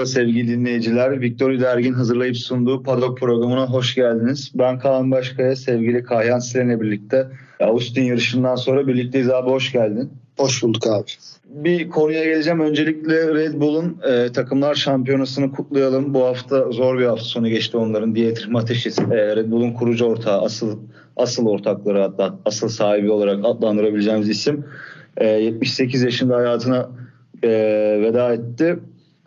Merhaba sevgili dinleyiciler. Victor Dergin hazırlayıp sunduğu Padok programına hoş geldiniz. Ben Kaan Başkaya, sevgili Kahyan Silen'le birlikte Austin yarışından sonra birlikteyiz abi hoş geldin. Hoş bulduk abi. Bir konuya geleceğim. Öncelikle Red Bull'un e, takımlar şampiyonasını kutlayalım. Bu hafta zor bir hafta sonu geçti onların. Dietrich Mateschitz, e, Red Bull'un kurucu ortağı, asıl asıl ortakları hatta asıl sahibi olarak adlandırabileceğimiz isim. E, 78 yaşında hayatına e, veda etti.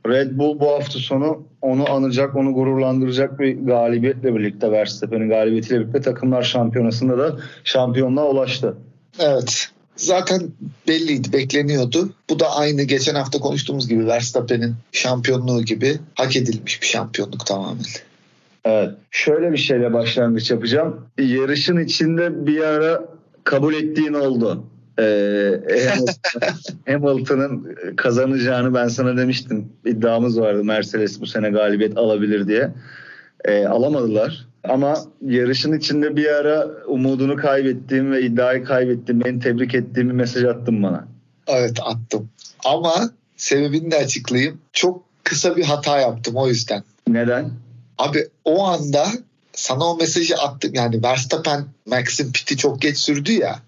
Red Bull bu hafta sonu onu anacak, onu gururlandıracak bir galibiyetle birlikte Verstappen'in galibiyetiyle birlikte takımlar şampiyonasında da şampiyonluğa ulaştı. Evet. Zaten belliydi, bekleniyordu. Bu da aynı geçen hafta konuştuğumuz gibi Verstappen'in şampiyonluğu gibi hak edilmiş bir şampiyonluk tamamen. Evet. Şöyle bir şeyle başlangıç yapacağım. Yarışın içinde bir ara kabul ettiğin oldu. Ee, Hamilton'ın kazanacağını ben sana demiştim. İddiamız vardı Mercedes bu sene galibiyet alabilir diye. Ee, alamadılar. Ama yarışın içinde bir ara umudunu kaybettiğim ve iddiayı kaybettiğim, beni tebrik ettiğimi mesaj attın bana. Evet attım. Ama sebebini de açıklayayım. Çok kısa bir hata yaptım o yüzden. Neden? Abi o anda sana o mesajı attım. Yani Verstappen Max'in piti çok geç sürdü ya.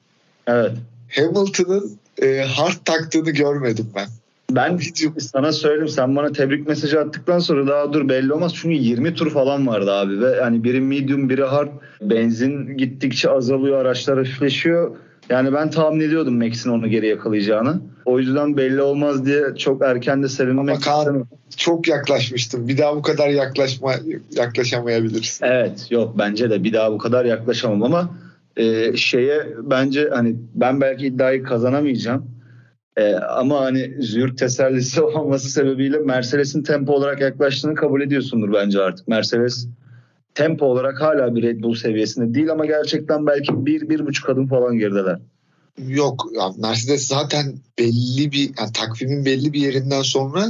Evet. Hamilton'ın e, hard taktığını görmedim ben. Ben sana söyleyeyim sen bana tebrik mesajı attıktan sonra daha dur belli olmaz. Çünkü 20 tur falan vardı abi ve yani biri medium biri hard. Benzin gittikçe azalıyor araçlar hafifleşiyor. Yani ben tahmin ediyordum Max'in onu geri yakalayacağını. O yüzden belli olmaz diye çok erken de sevinmek istemedim. Çok yaklaşmıştım. Bir daha bu kadar yaklaşma yaklaşamayabilirsin. Evet yok bence de bir daha bu kadar yaklaşamam ama e, şeye bence hani ben belki iddiayı kazanamayacağım. E, ama hani züğürt tesellisi olması sebebiyle Mercedes'in tempo olarak yaklaştığını kabul ediyorsundur bence artık. Mercedes tempo olarak hala bir Red Bull seviyesinde değil ama gerçekten belki bir, bir buçuk adım falan gerideler. Yok ya Mercedes zaten belli bir yani takvimin belli bir yerinden sonra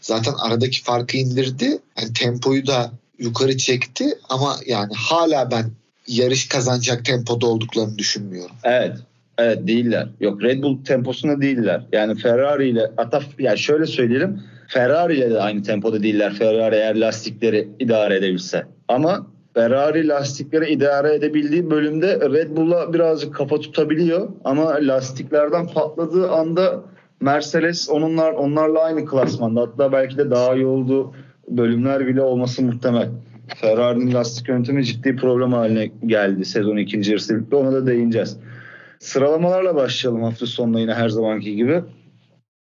zaten aradaki farkı indirdi. Yani tempoyu da yukarı çekti ama yani hala ben yarış kazanacak tempoda olduklarını düşünmüyorum. Evet. Evet değiller. Yok Red Bull temposunda değiller. Yani Ferrari ile hatta yani şöyle söyleyelim. Ferrari ile de aynı tempoda değiller. Ferrari eğer lastikleri idare edebilse. Ama Ferrari lastikleri idare edebildiği bölümde Red Bull'a birazcık kafa tutabiliyor. Ama lastiklerden patladığı anda Mercedes onunlar onlarla aynı klasmanda. Hatta belki de daha iyi olduğu bölümler bile olması muhtemel. Ferrari'nin lastik yönetimi ciddi problem haline geldi sezon ikinci yarısı. Ona da değineceğiz. Sıralamalarla başlayalım hafta sonunda yine her zamanki gibi.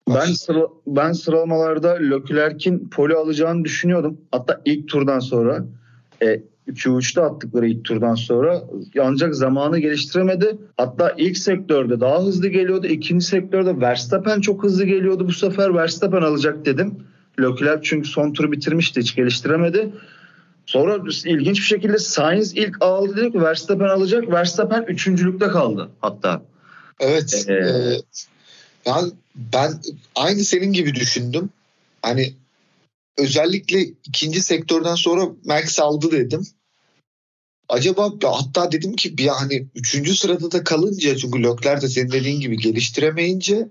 Ben sıra, ben sıralamalarda Leclerc'in poli alacağını düşünüyordum. Hatta ilk turdan sonra e, Q3'te attıkları ilk turdan sonra ancak zamanı geliştiremedi. Hatta ilk sektörde daha hızlı geliyordu. ikinci sektörde Verstappen çok hızlı geliyordu. Bu sefer Verstappen alacak dedim. Leclerc çünkü son turu bitirmişti hiç geliştiremedi. Sonra ilginç bir şekilde Sainz ilk aldı dedik Verstappen alacak. Verstappen üçüncülükte kaldı hatta. Evet. Ee, e, yani ben aynı senin gibi düşündüm. Hani özellikle ikinci sektörden sonra Max aldı dedim. Acaba hatta dedim ki bir hani üçüncü sırada da kalınca çünkü Lökler de senin dediğin gibi geliştiremeyince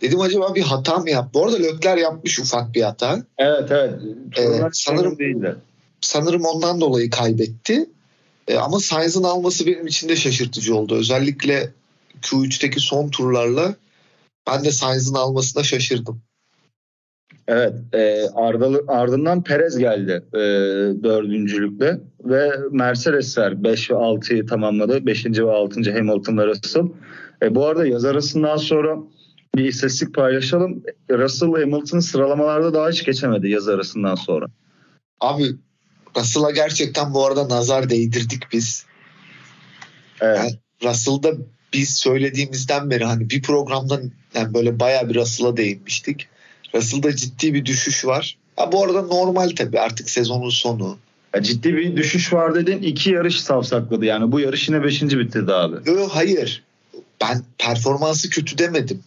dedim acaba bir hata mı yaptı? Bu arada Lökler yapmış ufak bir hata. Evet evet. Ee, sanırım değildi sanırım ondan dolayı kaybetti. E, ama Sainz'ın alması benim için de şaşırtıcı oldu. Özellikle Q3'teki son turlarla ben de Sainz'ın almasına şaşırdım. Evet, e, ardalı, ardından Perez geldi e, dördüncülükle ve Mercedesler 5 ve 6'yı tamamladı. 5. ve 6. Hamilton ve Russell. E, bu arada yaz arasından sonra bir istatistik paylaşalım. Russell Hamilton sıralamalarda daha hiç geçemedi yaz arasından sonra. Abi Russell'a gerçekten bu arada nazar değdirdik biz. Evet. Yani Russell'da biz söylediğimizden beri hani bir programdan yani böyle bayağı bir Russell'a değinmiştik. Russell'da ciddi bir düşüş var. Ha bu arada normal tabii artık sezonun sonu. Ya ciddi bir düşüş var dedin. iki yarış savsakladı yani. Bu yarış yine beşinci bitirdi abi. Yok hayır. Ben performansı kötü demedim.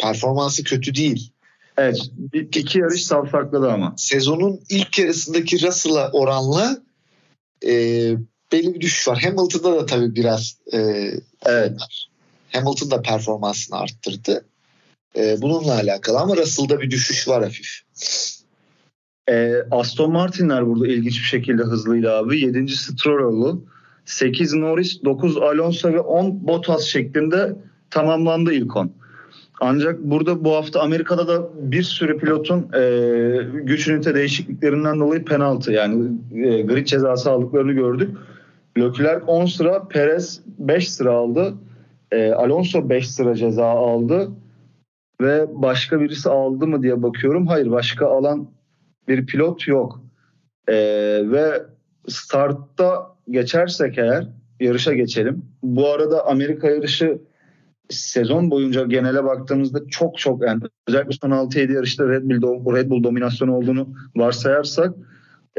Performansı kötü değil. Evet. iki yarış savsakladı ama. Sezonun ilk yarısındaki Russell'a oranla e, belli bir düşüş var. Hamilton'da da tabii biraz e, evet. Hamilton da performansını arttırdı. E, bununla alakalı ama Russell'da bir düşüş var hafif. E, Aston Martin'ler burada ilginç bir şekilde hızlıydı abi. 7. Stroll'u 8 Norris, 9 Alonso ve 10 Bottas şeklinde tamamlandı ilk 10. Ancak burada bu hafta Amerika'da da bir sürü pilotun e, güç ünite değişikliklerinden dolayı penaltı yani e, grid cezası aldıklarını gördük. Leclerc 10 sıra, Perez 5 sıra aldı. E, Alonso 5 sıra ceza aldı. Ve başka birisi aldı mı diye bakıyorum. Hayır başka alan bir pilot yok. E, ve startta geçersek eğer yarışa geçelim. Bu arada Amerika yarışı sezon boyunca genele baktığımızda çok çok yani özellikle son 6-7 yarışta Red Bull, Red Bull dominasyonu olduğunu varsayarsak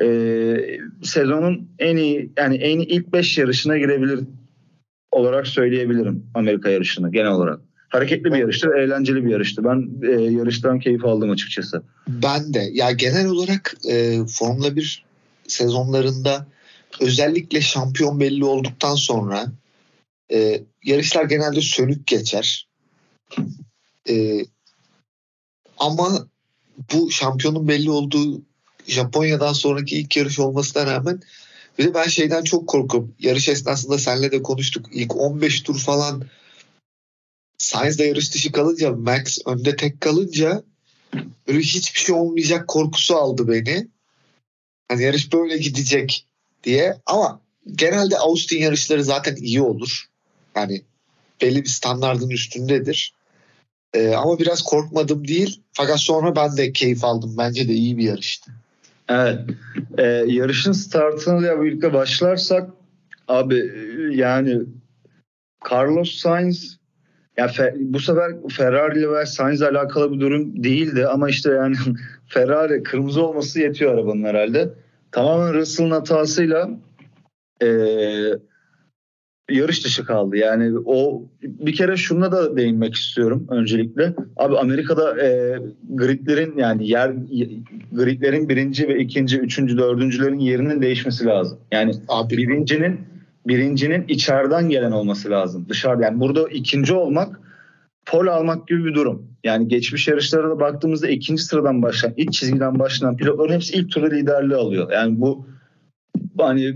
e, sezonun en iyi yani en iyi ilk 5 yarışına girebilir olarak söyleyebilirim Amerika yarışını genel olarak. Hareketli bir yarıştı, eğlenceli bir yarıştı. Ben e, yarıştan keyif aldım açıkçası. Ben de. Ya genel olarak e, Formula 1 sezonlarında özellikle şampiyon belli olduktan sonra e, yarışlar genelde sönük geçer. E, ama bu şampiyonun belli olduğu Japonya'dan sonraki ilk yarış olmasına rağmen bir de ben şeyden çok korkuyorum. Yarış esnasında senle de konuştuk. İlk 15 tur falan Sainz de yarış dışı kalınca Max önde tek kalınca böyle hiçbir şey olmayacak korkusu aldı beni. Hani yarış böyle gidecek diye ama genelde Austin yarışları zaten iyi olur. Yani belli bir standardın üstündedir. Ee, ama biraz korkmadım değil. Fakat sonra ben de keyif aldım. Bence de iyi bir yarıştı. Evet. Ee, yarışın startına birlikte başlarsak abi yani Carlos Sainz ya bu sefer Ferrari ve Sainz alakalı bir durum değildi ama işte yani Ferrari kırmızı olması yetiyor arabanın herhalde. Tamamen Russell'ın hatasıyla e, yarış dışı kaldı. Yani o bir kere şuna da değinmek istiyorum öncelikle. Abi Amerika'da e, gridlerin yani yer gridlerin birinci ve ikinci, üçüncü, dördüncülerin yerinin değişmesi lazım. Yani Abi. birincinin birincinin içeriden gelen olması lazım. Dışarıda yani burada ikinci olmak pol almak gibi bir durum. Yani geçmiş yarışlara da baktığımızda ikinci sıradan başlayan, ilk çizgiden başlayan pilotların hepsi ilk turda liderliği alıyor. Yani bu hani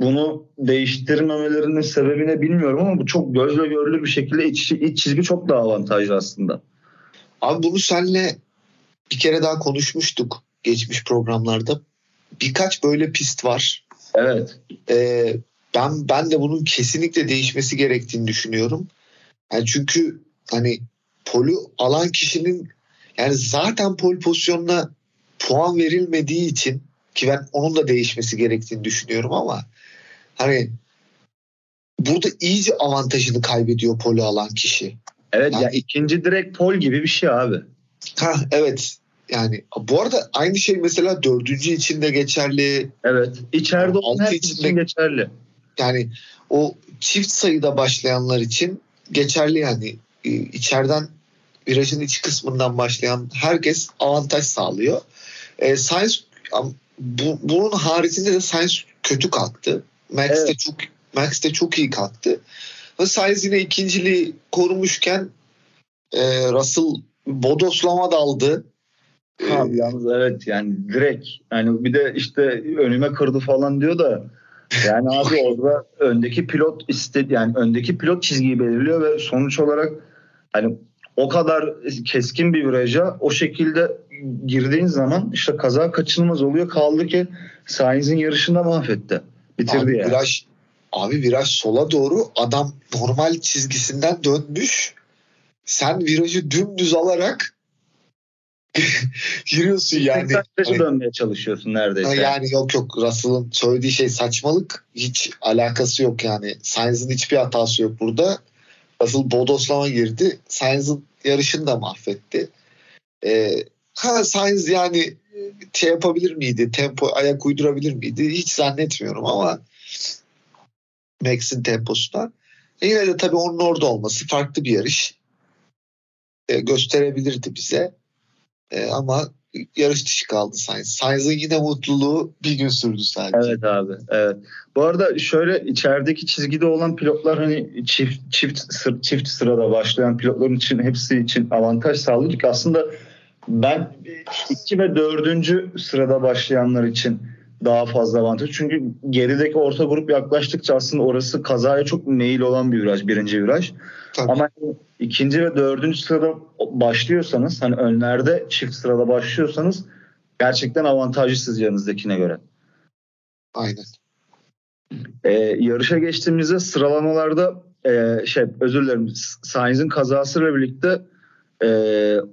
bunu değiştirmemelerinin sebebini bilmiyorum ama bu çok gözle görülür bir şekilde iç, iç çizgi çok daha avantajlı aslında. Abi bunu senle bir kere daha konuşmuştuk geçmiş programlarda. Birkaç böyle pist var. Evet. Ee, ben ben de bunun kesinlikle değişmesi gerektiğini düşünüyorum. Yani çünkü hani polü alan kişinin yani zaten pol pozisyonuna puan verilmediği için ki ben onun da değişmesi gerektiğini düşünüyorum ama hani burada iyice avantajını kaybediyor poli alan kişi. Evet yani, ya ikinci direkt pol gibi bir şey abi. Ha evet. Yani bu arada aynı şey mesela dördüncü için de geçerli. Evet. İçeride olan her için de geçerli. Yani o çift sayıda başlayanlar için geçerli yani. Ee, içeriden virajın iç kısmından başlayan herkes avantaj sağlıyor. E, Science bu, bunun haricinde de Sainz kötü kalktı. Max evet. de çok Max de çok iyi kalktı. Ve Sainz yine ikinciliği korumuşken e, Russell bodoslama daldı. Abi ee, yalnız evet yani direkt yani bir de işte önüme kırdı falan diyor da yani abi orada öndeki pilot istedi yani öndeki pilot çizgiyi belirliyor ve sonuç olarak hani o kadar keskin bir viraja o şekilde girdiğin zaman işte kaza kaçınılmaz oluyor. Kaldı ki Sainz'in yarışında mahvetti. Bitirdi abi, yani. Viraj, abi viraj sola doğru adam normal çizgisinden dönmüş. Sen virajı dümdüz alarak giriyorsun yani. Hani, dönmeye çalışıyorsun neredeyse. Yani yok yok Russell'ın söylediği şey saçmalık. Hiç alakası yok yani. Sainz'in hiçbir hatası yok burada. Russell bodoslama girdi. Sainz'in yarışını da mahvetti. Ee, ha Sainz yani şey yapabilir miydi? Tempo ayak uydurabilir miydi? Hiç zannetmiyorum ama Max'in temposuna. E yine de tabii onun orada olması farklı bir yarış e, gösterebilirdi bize. E, ama yarış dışı kaldı Sainz. Sainz'ın yine mutluluğu bir gün sürdü sadece. Evet abi. Evet. Bu arada şöyle içerideki çizgide olan pilotlar hani çift çift çift sırada başlayan pilotların için hepsi için avantaj sağlıyor ki aslında Ben 2 ve 4. sırada başlayanlar için daha fazla avantaj. Çünkü gerideki orta grup yaklaştıkça aslında orası kazaya çok meyil olan bir viraj, birinci viraj. Tabii. Ama ikinci ve dördüncü sırada başlıyorsanız hani önlerde çift sırada başlıyorsanız gerçekten avantajlısınız yanınızdakine göre. Aynen. Ee, yarışa geçtiğimizde sıralamalarda e, şey özür dilerim Sainz'in kazasıyla birlikte e,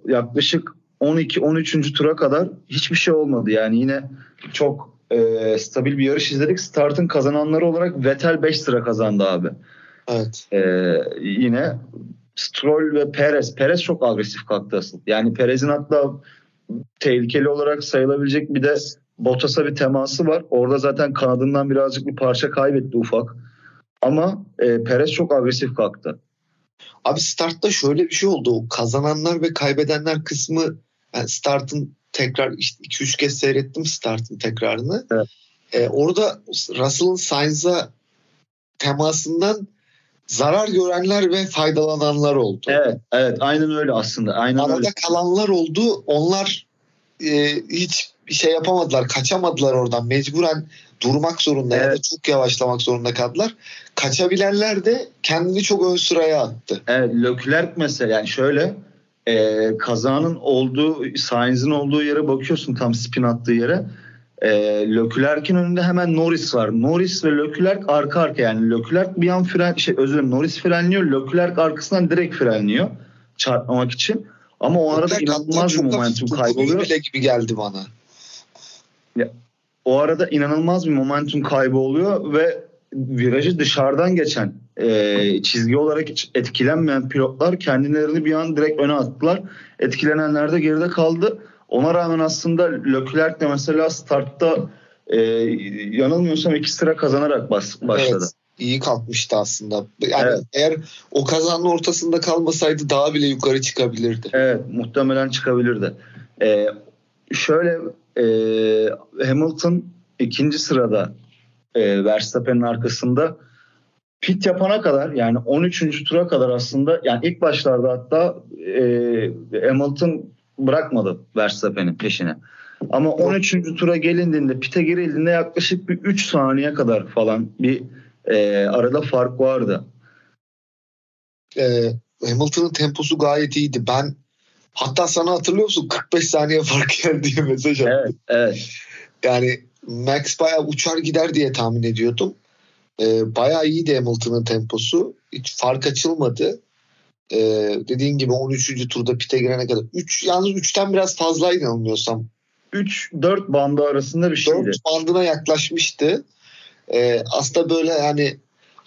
yaklaşık 12-13. tura kadar hiçbir şey olmadı. Yani yine çok e, stabil bir yarış izledik. Start'ın kazananları olarak Vettel 5 sıra kazandı abi. Evet. E, yine Stroll ve Perez. Perez çok agresif kalktı asıl. Yani Perez'in hatta tehlikeli olarak sayılabilecek bir de Bottas'a bir teması var. Orada zaten kanadından birazcık bir parça kaybetti ufak. Ama e, Perez çok agresif kalktı. Abi startta şöyle bir şey oldu. Kazananlar ve kaybedenler kısmı yani startın tekrar işte 2-3 kez seyrettim startın tekrarını. Evet. Ee, orada Russell'ın Sainz'a temasından zarar görenler ve faydalananlar oldu. Evet, evet aynen öyle aslında. Aynen Arada öyle. kalanlar oldu. Onlar e, hiç bir şey yapamadılar, kaçamadılar oradan. Mecburen durmak zorunda evet. ya da çok yavaşlamak zorunda kaldılar. Kaçabilenler de kendini çok ön sıraya attı. Evet, Leclerc mesela yani şöyle e, kazanın olduğu, Sainz'in olduğu yere bakıyorsun tam spin attığı yere. E, Leclerc'in önünde hemen Norris var. Norris ve Leclerc arka arka yani Leclerc bir an fren şey özür dilerim Norris frenliyor. Leclerc arkasından direkt frenliyor çarpmamak için. Ama o arada Leclerc inanılmaz bir momentum kayboluyor. gibi geldi bana. Ya, o arada inanılmaz bir momentum kaybı oluyor ve virajı dışarıdan geçen e, çizgi olarak hiç etkilenmeyen pilotlar kendilerini bir an direkt öne attılar. Etkilenenler de geride kaldı. Ona rağmen aslında Leclerc de mesela startta e, yanılmıyorsam iki sıra kazanarak bas, başladı. Evet, iyi kalkmıştı aslında. Yani evet. eğer o kazanın ortasında kalmasaydı daha bile yukarı çıkabilirdi. Evet muhtemelen çıkabilirdi. E, şöyle e, Hamilton ikinci sırada e, Verstappen'in arkasında pit yapana kadar yani 13. tura kadar aslında yani ilk başlarda hatta e, Hamilton bırakmadı Verstappen'in peşine. Ama 13. tura gelindiğinde pite girildiğinde yaklaşık bir 3 saniye kadar falan bir e, arada fark vardı. E, Hamilton'ın temposu gayet iyiydi. Ben hatta sana hatırlıyor musun 45 saniye fark geldi diye mesaj attım. Evet, evet. Yani Max bayağı uçar gider diye tahmin ediyordum. E, bayağı iyiydi Hamilton'ın temposu. Hiç fark açılmadı. E, dediğin gibi 13. turda pite girene kadar. 3 yalnız 3'ten biraz fazlaydı yanılmıyorsam. 3-4 bandı arasında bir şeydi. 4 bandına yaklaşmıştı. E, aslında böyle hani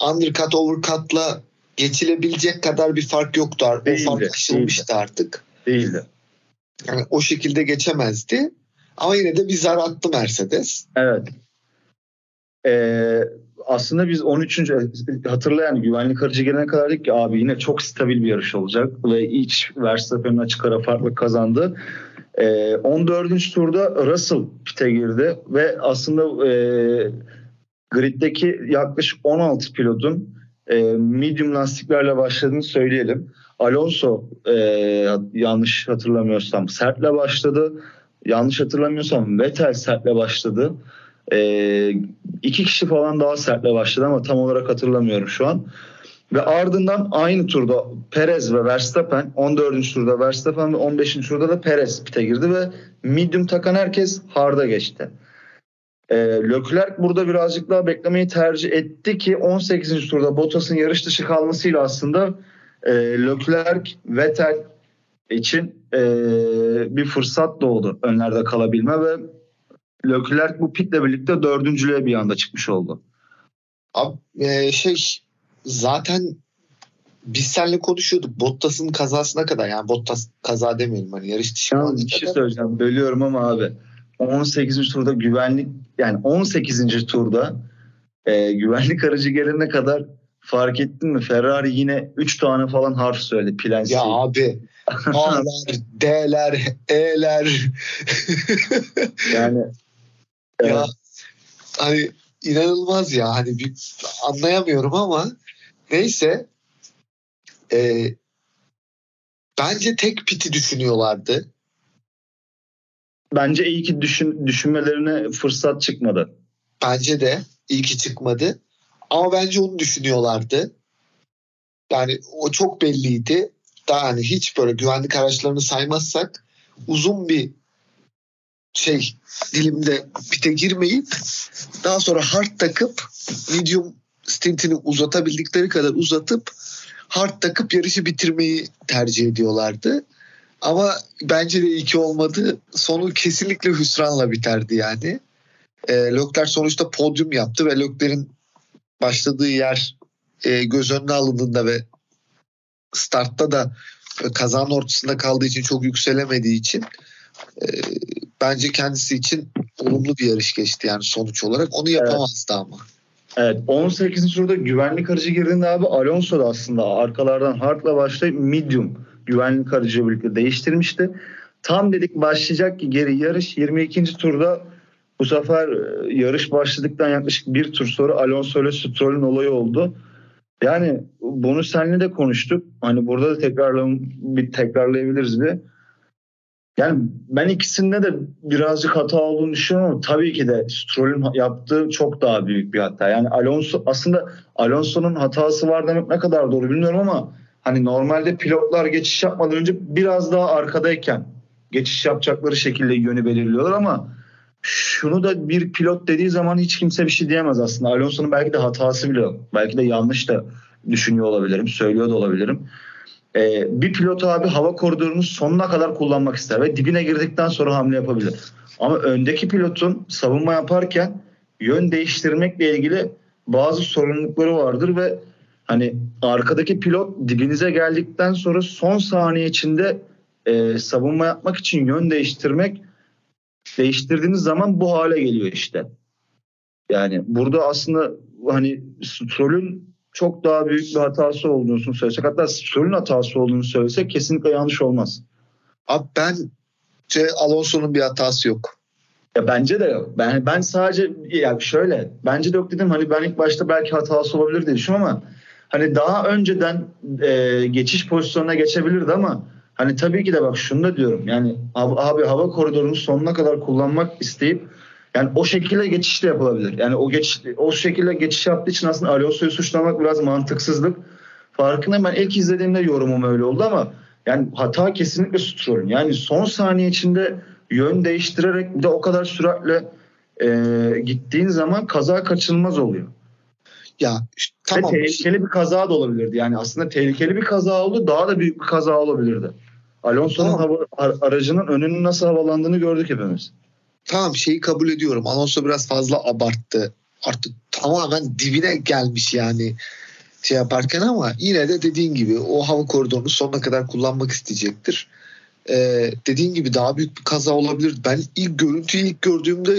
undercut overcut'la geçilebilecek kadar bir fark yoktu. Değildi, o fark aşılmıştı değildi. artık. Değildi. Yani o şekilde geçemezdi. Ama yine de bir zar attı Mercedes. Evet. Ee, aslında biz 13. hatırlayan güvenlik aracı gelene kadar dedik ki abi yine çok stabil bir yarış olacak ve iç Verstappen'in açık ara farklı kazandı. Ee, 14. turda Russell pite girdi ve aslında e, griddeki yaklaşık 16 pilotun e, medium lastiklerle başladığını söyleyelim. Alonso e, yanlış hatırlamıyorsam sertle başladı yanlış hatırlamıyorsam Vettel sertle başladı. E, iki kişi falan daha sertle başladı ama tam olarak hatırlamıyorum şu an. Ve ardından aynı turda Perez ve Verstappen 14. turda Verstappen ve 15. turda da Perez pite girdi ve medium takan herkes hard'a geçti. E, Leclerc burada birazcık daha beklemeyi tercih etti ki 18. turda Bottas'ın yarış dışı kalmasıyla aslında e, Leclerc, Vettel için e, bir fırsat doğdu önlerde kalabilme ve Leclerc bu pitle birlikte dördüncülüğe bir anda çıkmış oldu. Abi e, şey zaten biz seninle konuşuyorduk Bottas'ın kazasına kadar yani Bottas kaza demeyelim hani yarış dışı Yalnız bir şey söyleyeceğim bölüyorum ama abi 18. turda güvenlik yani 18. turda e, güvenlik aracı gelene kadar fark ettin mi Ferrari yine 3 tane falan harf söyledi Plensi. Ya abi A'lar, D'ler, E'ler. yani evet. ya hani inanılmaz ya hani bir anlayamıyorum ama neyse e, bence tek piti düşünüyorlardı. bence iyi ki düşün, düşünmelerine fırsat çıkmadı. Bence de iyi ki çıkmadı. Ama bence onu düşünüyorlardı. Yani o çok belliydi. Daha hani hiç böyle güvenlik araçlarını saymazsak uzun bir şey dilimde pite girmeyip daha sonra hard takıp medium stintini uzatabildikleri kadar uzatıp hard takıp yarışı bitirmeyi tercih ediyorlardı. Ama bence de iki olmadı. Sonu kesinlikle hüsranla biterdi yani. E, Lökler sonuçta podyum yaptı ve Lökler'in başladığı yer e, göz önüne alındığında ve startta da kazanın ortasında kaldığı için çok yükselemediği için e, bence kendisi için olumlu bir yarış geçti yani sonuç olarak. Onu yapamazdı evet. ama. Evet 18. turda güvenlik aracı girdiğinde abi Alonso da aslında arkalardan hardla başlayıp medium güvenlik aracı birlikte değiştirmişti. Tam dedik başlayacak ki geri yarış 22. turda bu sefer e, yarış başladıktan yaklaşık bir tur sonra Alonso ile Stroll'ün olayı oldu. Yani bunu seninle de konuştuk. Hani burada da tekrarlam bir tekrarlayabiliriz bir. Yani ben ikisinde de birazcık hata olduğunu düşünüyorum ama tabii ki de Stroll'ün yaptığı çok daha büyük bir hata. Yani Alonso aslında Alonso'nun hatası var demek ne kadar doğru bilmiyorum ama hani normalde pilotlar geçiş yapmadan önce biraz daha arkadayken geçiş yapacakları şekilde yönü belirliyorlar ama şunu da bir pilot dediği zaman hiç kimse bir şey diyemez aslında. Alonso'nun belki de hatası bile yok. Belki de yanlış da düşünüyor olabilirim, söylüyor da olabilirim. Ee, bir pilot abi hava koridorunu sonuna kadar kullanmak ister ve dibine girdikten sonra hamle yapabilir. Ama öndeki pilotun savunma yaparken yön değiştirmekle ilgili bazı sorumlulukları vardır ve hani arkadaki pilot dibinize geldikten sonra son saniye içinde e, savunma yapmak için yön değiştirmek değiştirdiğiniz zaman bu hale geliyor işte. Yani burada aslında hani Stroll'ün çok daha büyük bir hatası olduğunu söylesek hatta Stroll'ün hatası olduğunu söylesek kesinlikle yanlış olmaz. Abi ben şey, Alonso'nun bir hatası yok. Ya bence de yok. Ben ben sadece ya şöyle bence de yok dedim hani ben ilk başta belki hatası olabilir diye düşünüyorum ama hani daha önceden e, geçiş pozisyonuna geçebilirdi ama Hani tabii ki de bak şunu da diyorum. Yani abi hava koridorunu sonuna kadar kullanmak isteyip yani o şekilde geçiş de yapılabilir. Yani o geç o şekilde geçiş yaptığı için aslında Alonso'yu suçlamak biraz mantıksızlık. Farkında ben ilk izlediğimde yorumum öyle oldu ama yani hata kesinlikle Stroll'ün. Yani son saniye içinde yön değiştirerek bir de o kadar süratle e, gittiğin zaman kaza kaçınılmaz oluyor. Ya işte, tamam. Ve tehlikeli bir kaza da olabilirdi. Yani aslında tehlikeli bir kaza oldu. Daha da büyük bir kaza olabilirdi. Alonso'nun tamam. aracının önünün nasıl havalandığını gördük hepimiz. Tamam şeyi kabul ediyorum. Alonso biraz fazla abarttı. Artık tamamen dibine gelmiş yani şey yaparken ama yine de dediğin gibi o hava koridorunu sonuna kadar kullanmak isteyecektir. Ee, dediğin gibi daha büyük bir kaza olabilir. Ben ilk görüntüyü ilk gördüğümde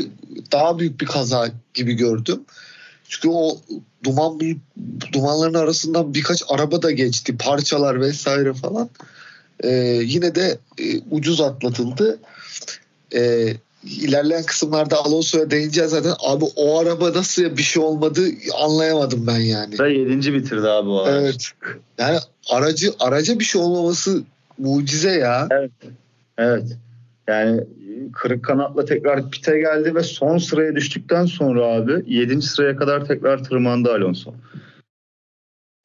daha büyük bir kaza gibi gördüm. Çünkü o duman dumanların arasından birkaç araba da geçti. Parçalar vesaire falan. Ee, yine de e, ucuz atlatıldı. Ee, ilerleyen kısımlarda Alonso'ya değineceğiz zaten. Abi o araba nasıl bir şey olmadı anlayamadım ben yani. Da yedinci bitirdi abi o araç. Evet. Yani aracı araca bir şey olmaması mucize ya. Evet. Evet. Yani kırık kanatla tekrar pite geldi ve son sıraya düştükten sonra abi 7. sıraya kadar tekrar tırmandı Alonso.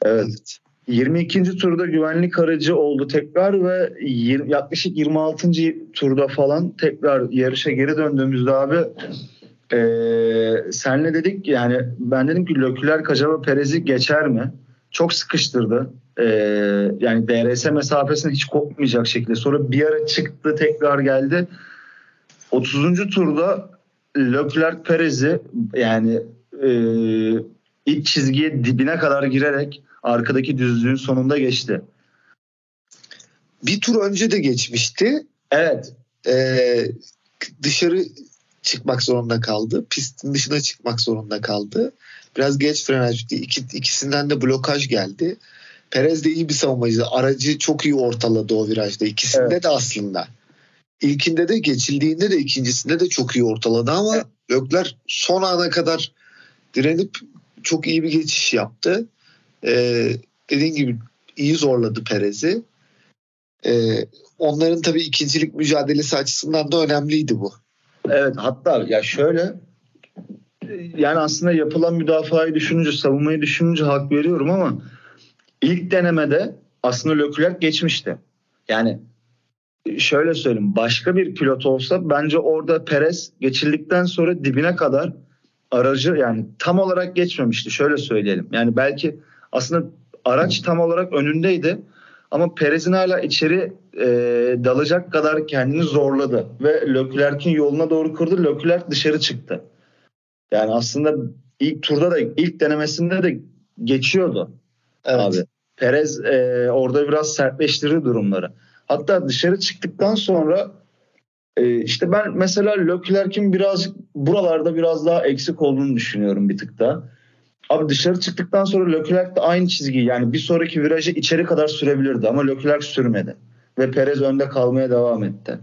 Evet. 22. turda güvenlik aracı oldu tekrar ve 20, yaklaşık 26. turda falan tekrar yarışa geri döndüğümüzde abi e, senle dedik yani ben dedim ki Löküler acaba Perez'i geçer mi? Çok sıkıştırdı. E, yani DRS mesafesini hiç kopmayacak şekilde. Sonra bir ara çıktı tekrar geldi. 30. turda Leclerc Perez'i yani e, ilk çizgiye dibine kadar girerek arkadaki düzlüğün sonunda geçti. Bir tur önce de geçmişti. Evet. Ee, dışarı çıkmak zorunda kaldı. Pistin dışına çıkmak zorunda kaldı. Biraz geç frenaj bitti. İki, ikisinden de blokaj geldi. Perez de iyi bir savunmacıydı. Aracı çok iyi ortaladı o virajda. İkisinde evet. de aslında. İlkinde de geçildiğinde de ikincisinde de çok iyi ortaladı ama evet. Lökler son ana kadar direnip çok iyi bir geçiş yaptı. Ee, dediğin gibi iyi zorladı Perez'i. Ee, onların tabii ikincilik mücadelesi açısından da önemliydi bu. Evet hatta ya şöyle yani aslında yapılan müdafayı düşününce, savunmayı düşününce hak veriyorum ama ilk denemede aslında Leclerc geçmişti. Yani şöyle söyleyeyim başka bir pilot olsa bence orada Perez geçildikten sonra dibine kadar aracı yani tam olarak geçmemişti şöyle söyleyelim. Yani belki aslında araç tam olarak önündeydi ama Perez'in hala içeri e, dalacak kadar kendini zorladı ve Leclerc'in yoluna doğru kurdu. Leclerc dışarı çıktı. Yani aslında ilk turda da ilk denemesinde de geçiyordu. Evet. Abi. Perez e, orada biraz sertleştirdi durumları. Hatta dışarı çıktıktan sonra e, işte ben mesela Leclerc'in birazcık buralarda biraz daha eksik olduğunu düşünüyorum bir tık da. Abi dışarı çıktıktan sonra Leclerc de aynı çizgiyi yani bir sonraki virajı içeri kadar sürebilirdi ama Leclerc sürmedi. Ve Perez önde kalmaya devam etti.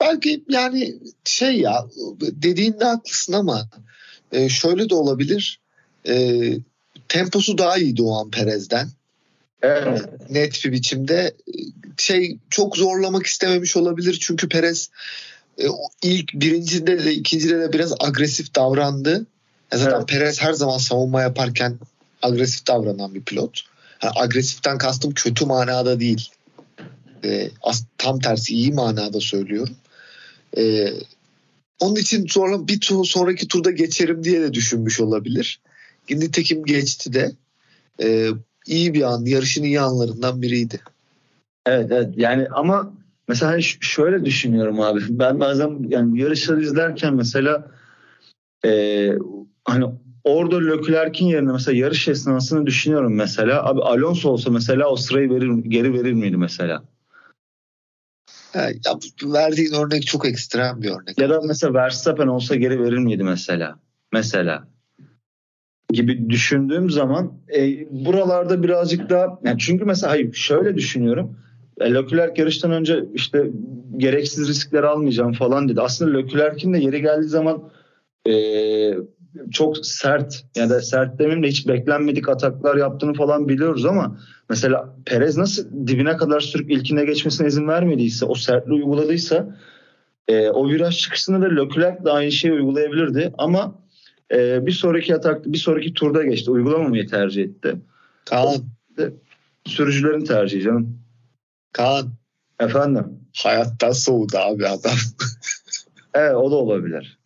Belki yani şey ya dediğinde haklısın ama e, şöyle de olabilir. E, temposu daha iyiydi o an Perez'den. Evet. Net bir biçimde şey çok zorlamak istememiş olabilir çünkü Perez e, ilk birincide de ikincide de biraz agresif davrandı. E zaten evet. Perez her zaman savunma yaparken agresif davranan bir pilot. Yani agresiften kastım kötü manada değil. E, as, tam tersi iyi manada söylüyorum. E, onun için sonra bir tur, sonraki turda geçerim diye de düşünmüş olabilir. Nitekim geçti de. E, iyi bir an, yarışın iyi anlarından biriydi. Evet evet yani ama mesela hani şöyle düşünüyorum abi. Ben bazen yani yarışları izlerken mesela e, hani orada Leclerc'in yerine mesela yarış esnasını düşünüyorum mesela. Abi Alonso olsa mesela o sırayı verir, geri verir miydi mesela? Ya, verdiğin örnek çok ekstrem bir örnek. Ya da mesela Verstappen olsa geri verir miydi mesela? Mesela gibi düşündüğüm zaman e, buralarda birazcık daha yani çünkü mesela hayır şöyle düşünüyorum. E, Leclerc yarıştan önce işte gereksiz riskler almayacağım falan dedi. Aslında Leclerc'in de yeri geldiği zaman e, çok sert ya da sert demeyeyim de hiç beklenmedik ataklar yaptığını falan biliyoruz ama mesela Perez nasıl dibine kadar sürüp ilkine geçmesine izin vermediyse o sertliği uyguladıysa e, o viraj çıkışında da Leclerc de aynı şeyi uygulayabilirdi ama e, bir sonraki atak bir sonraki turda geçti uygulamamayı tercih etti. Kaan. Sürücülerin tercihi canım. Kaan. Efendim. Hayattan soğudu abi adam. Evet o da olabilir.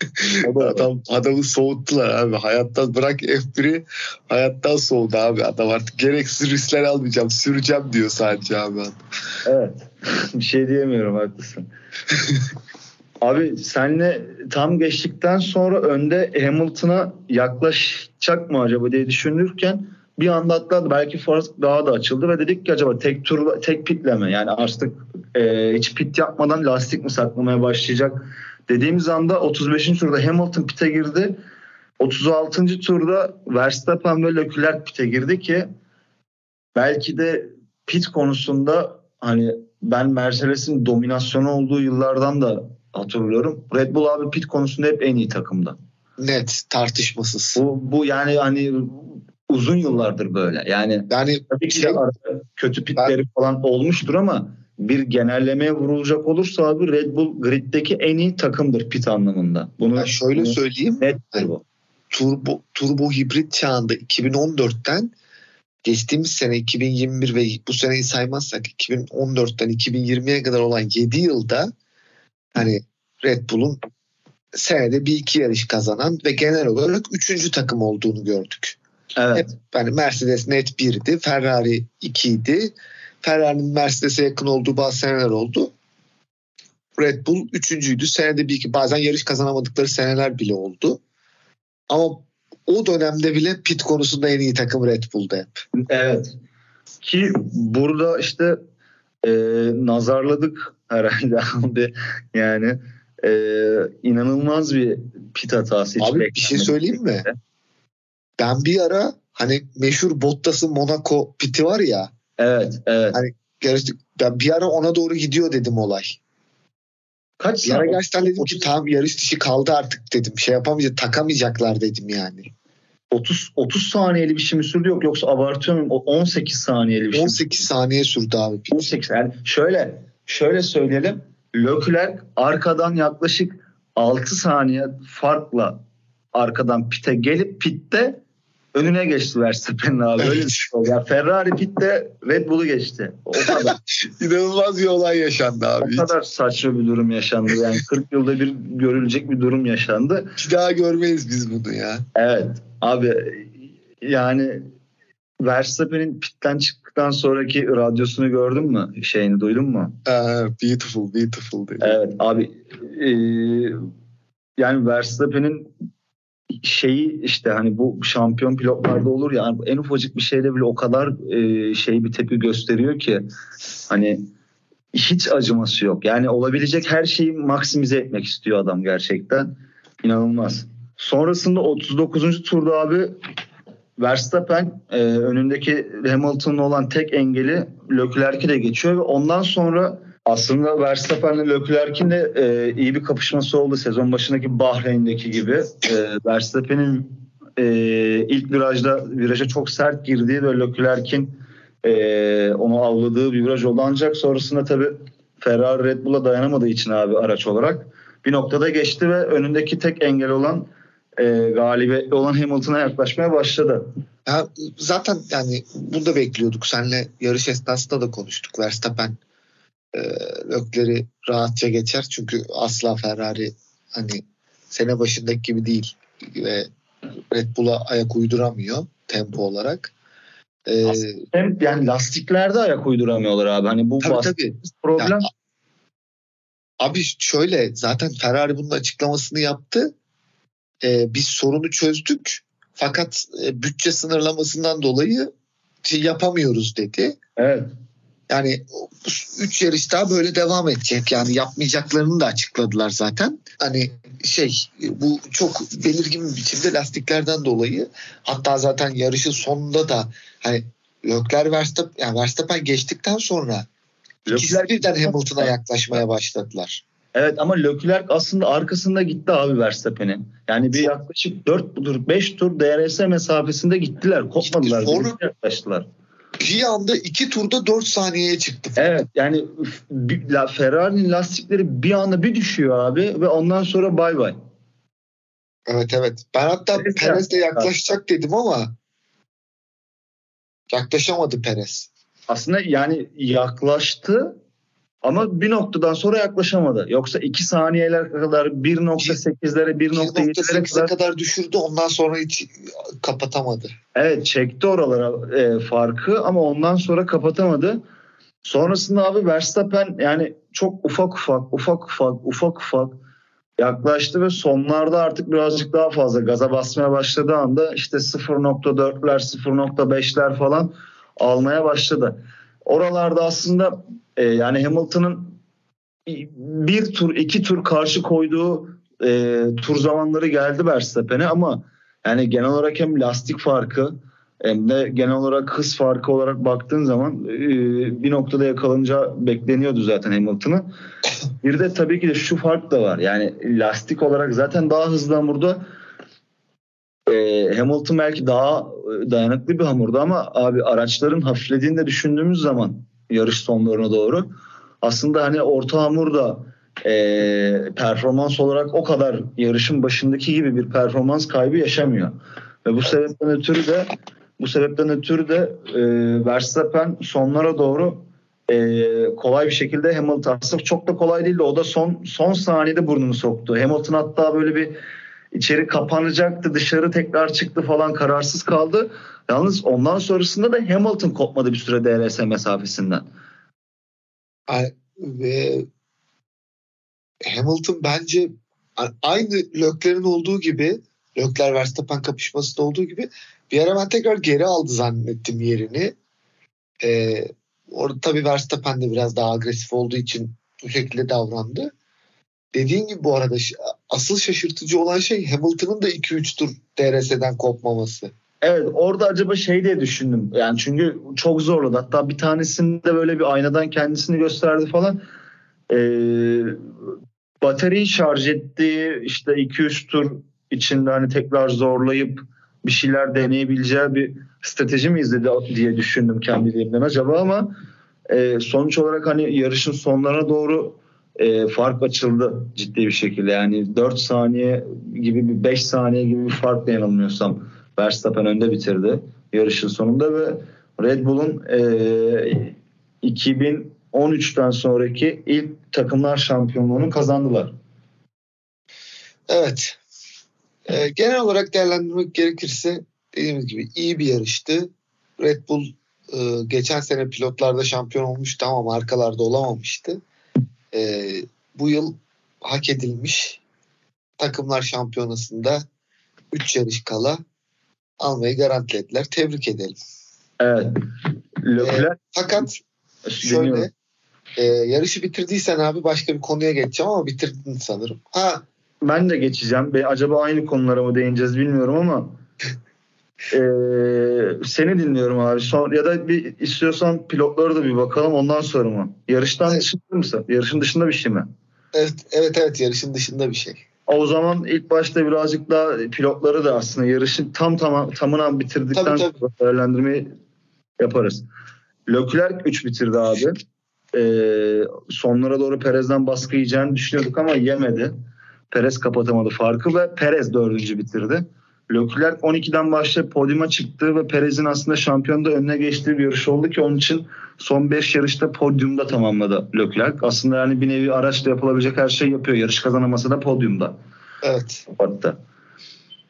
O da adam adamı soğuttular abi. Hayattan bırak F1'i hayattan soğudu abi. Adam artık gereksiz riskler almayacağım. Süreceğim diyor sadece abi. Evet. bir şey diyemiyorum haklısın. abi senle tam geçtikten sonra önde Hamilton'a yaklaşacak mı acaba diye düşünürken bir anda atladı. Belki fark daha da açıldı ve dedik ki acaba tek tur tek pitleme yani artık e, hiç pit yapmadan lastik mi saklamaya başlayacak dediğimiz anda 35. turda Hamilton pite girdi. 36. turda Verstappen ve Leclerc pite girdi ki belki de pit konusunda hani ben Mercedes'in dominasyonu olduğu yıllardan da hatırlıyorum. Red Bull abi pit konusunda hep en iyi takımda. Net tartışmasız. Bu, bu yani hani uzun yıllardır böyle. Yani, yani tabii ki şey- kötü pitleri ben, falan olmuştur ama bir genellemeye vurulacak olursa abi Red Bull griddeki en iyi takımdır pit anlamında. Bunu ben şöyle bunu söyleyeyim. Nettir bu. Turbo, turbo hibrit çağında 2014'ten geçtiğimiz sene 2021 ve bu seneyi saymazsak 2014'ten 2020'ye kadar olan 7 yılda hani Red Bull'un senede bir iki yarış kazanan ve genel olarak üçüncü takım olduğunu gördük. Evet. Hep, yani Mercedes net birdi, Ferrari ikiydi, Ferrari'nin Mercedes'e yakın olduğu bazı seneler oldu. Red Bull üçüncüydü. Senede bir iki bazen yarış kazanamadıkları seneler bile oldu. Ama o dönemde bile pit konusunda en iyi takım Red Bull'da hep. Evet. Ki burada işte e, nazarladık herhalde abi. Yani e, inanılmaz bir pit hatası. Abi bir şey söyleyeyim mi? Ben bir ara hani meşhur Bottas'ın Monaco piti var ya. Evet, evet. Hani yarıştık. Ben bir ara ona doğru gidiyor dedim olay. Kaç bir ara gerçekten dedim ki tam yarış dışı kaldı artık dedim. Şey yapamayacak, takamayacaklar dedim yani. 30 30 saniyeli bir şey mi sürdü yok yoksa abartıyor muyum? 18 saniyeli bir şey. 18 saniye sürdü abi. 18 yani şöyle şöyle söyleyelim. Leclerc arkadan yaklaşık 6 saniye farkla arkadan pite gelip pitte önüne geçti Verstappen'in abi. Öyle bir şey oldu. Ya Ferrari pitte Red Bull'u geçti. O kadar. İnanılmaz bir olay yaşandı abi. o kadar saçma bir durum yaşandı. Yani 40 yılda bir görülecek bir durum yaşandı. Hiç daha görmeyiz biz bunu ya. Evet abi yani Verstappen'in pitten çıktıktan sonraki radyosunu gördün mü? Şeyini duydun mu? Aa, beautiful, beautiful dedi. Evet abi e, yani Verstappen'in şeyi işte hani bu şampiyon pilotlarda olur ya yani en ufacık bir şeyde bile o kadar e, şey bir tepki gösteriyor ki hani hiç acıması yok. Yani olabilecek her şeyi maksimize etmek istiyor adam gerçekten. İnanılmaz. Sonrasında 39. turda abi Verstappen e, önündeki Hamilton'ın olan tek engeli Leclerc'i de geçiyor ve ondan sonra aslında Verstappen'le Leclerc'in de e, iyi bir kapışması oldu sezon başındaki Bahreyn'deki gibi. E, Verstappen'in e, ilk virajda viraja çok sert girdiği ve Leclerc'in e, onu avladığı bir viraj oldu. Ancak sonrasında tabii Ferrari Red Bull'a dayanamadığı için abi araç olarak bir noktada geçti ve önündeki tek engel olan e, galibiyetli olan Hamilton'a yaklaşmaya başladı. Ya, zaten yani bunu da bekliyorduk. Seninle yarış esnasında da konuştuk. Verstappen e, Lökler'i rahatça geçer. Çünkü asla Ferrari hani sene başındaki gibi değil ve Red Bull'a ayak uyduramıyor tempo olarak. Ee, yani lastiklerde ayak uyduramıyorlar abi. Hani bu tabii, tabii. problem. Ya, abi şöyle zaten Ferrari bunun açıklamasını yaptı. Ee, biz sorunu çözdük. Fakat e, bütçe sınırlamasından dolayı şey yapamıyoruz dedi. Evet. Yani 3 yarış daha böyle devam edecek. Yani yapmayacaklarını da açıkladılar zaten. Hani şey bu çok belirgin bir biçimde lastiklerden dolayı hatta zaten yarışın sonunda da hani Leclerc Verstappen, yani Verstappen geçtikten sonra ikisi birden Hamilton'a yaklaşmaya başladılar. Evet ama Leclerc aslında arkasında gitti abi Verstappen'in. Yani bir yaklaşık 4 tur 5 tur DRS mesafesinde gittiler. Kopmadılar. Sonra, yaklaştılar bir anda iki turda dört saniyeye çıktı. Evet yani Ferrari'nin lastikleri bir anda bir düşüyor abi ve ondan sonra bay bay. Evet evet. Ben hatta Perez Perez'le yaklaşacak dedim ama yaklaşamadı Perez. Aslında yani yaklaştı ama bir noktadan sonra yaklaşamadı. Yoksa 2 saniyeler kadar 1.8'lere 1.7'lere kadar, kadar düşürdü. Ondan sonra hiç kapatamadı. Evet çekti oralara e, farkı ama ondan sonra kapatamadı. Sonrasında abi Verstappen yani çok ufak ufak ufak ufak ufak ufak yaklaştı ve sonlarda artık birazcık daha fazla gaza basmaya başladığı anda işte 0.4'ler 0.5'ler falan almaya başladı. Oralarda aslında e, yani Hamilton'ın bir tur iki tur karşı koyduğu e, tur zamanları geldi Verstappen'e ama yani genel olarak hem lastik farkı hem de genel olarak hız farkı olarak baktığın zaman e, bir noktada yakalanınca bekleniyordu zaten Hamilton'ı. Bir de tabii ki de şu fark da var. Yani lastik olarak zaten daha hızlı hamurda e, Hamilton belki daha dayanıklı bir hamurda ama abi araçların hafiflediğini de düşündüğümüz zaman yarış sonlarına doğru. Aslında hani orta hamur da e, performans olarak o kadar yarışın başındaki gibi bir performans kaybı yaşamıyor. Ve bu sebepten ötürü de bu sebepten ötürü de e, Verstappen sonlara doğru e, kolay bir şekilde Hamilton aslında çok da kolay değildi. O da son son saniyede burnunu soktu. Hamilton hatta böyle bir içeri kapanacaktı dışarı tekrar çıktı falan kararsız kaldı. Yalnız ondan sonrasında da Hamilton kopmadı bir süre DRS mesafesinden. Ve Hamilton bence aynı Lökler'in olduğu gibi Lökler Verstappen kapışmasında olduğu gibi bir ara ben tekrar geri aldı zannettim yerini. Ee, orada tabii Verstappen de biraz daha agresif olduğu için bu şekilde davrandı. Dediğin gibi bu arada asıl şaşırtıcı olan şey Hamilton'ın da 2-3 tur DRS'den kopmaması. Evet orada acaba şey diye düşündüm. Yani çünkü çok zorladı. Hatta bir tanesinde böyle bir aynadan kendisini gösterdi falan. Ee, bataryayı şarj ettiği işte 2-3 tur içinde hani tekrar zorlayıp bir şeyler deneyebileceği bir strateji mi izledi diye düşündüm kendiliğimden acaba ama e, sonuç olarak hani yarışın sonlarına doğru e, fark açıldı ciddi bir şekilde. Yani 4 saniye gibi bir 5 saniye gibi bir farkla yanılmıyorsam Verstappen önde bitirdi yarışın sonunda ve Red Bull'un e, 2013'ten sonraki ilk takımlar şampiyonluğunu kazandılar. Evet. E, genel olarak değerlendirmek gerekirse dediğimiz gibi iyi bir yarıştı. Red Bull e, geçen sene pilotlarda şampiyon olmuştu ama markalarda olamamıştı. E, bu yıl hak edilmiş takımlar şampiyonasında 3 yarış kala almayı garantilediler. Tebrik edelim. Evet. Leclerc, e, fakat şöyle e, yarışı bitirdiysen abi başka bir konuya geçeceğim ama bitirdin sanırım. Ha. Ben de geçeceğim. Be, acaba aynı konulara mı değineceğiz bilmiyorum ama e, seni dinliyorum abi. Son, ya da bir istiyorsan pilotlara da bir bakalım ondan sonra mı? Yarıştan evet. dışında mısın? Yarışın dışında bir şey mi? Evet evet evet yarışın dışında bir şey. O zaman ilk başta birazcık daha pilotları da aslında yarışı tam tam tamına bitirdikten tabii, tabii. sonra değerlendirmeyi yaparız. Leclerc 3 bitirdi abi. Ee, sonlara doğru Perez'den baskı yiyeceğini düşünüyorduk ama yemedi. Perez kapatamadı farkı ve Perez dördüncü bitirdi. Leclerc 12'den başlayıp podyuma çıktı ve Perez'in aslında şampiyonda önüne geçtiği bir yarış oldu ki onun için son 5 yarışta podyumda tamamladı Leclerc. Aslında yani bir nevi araçla yapılabilecek her şey yapıyor. Yarış kazanamasa da podyumda. Evet. Hatta.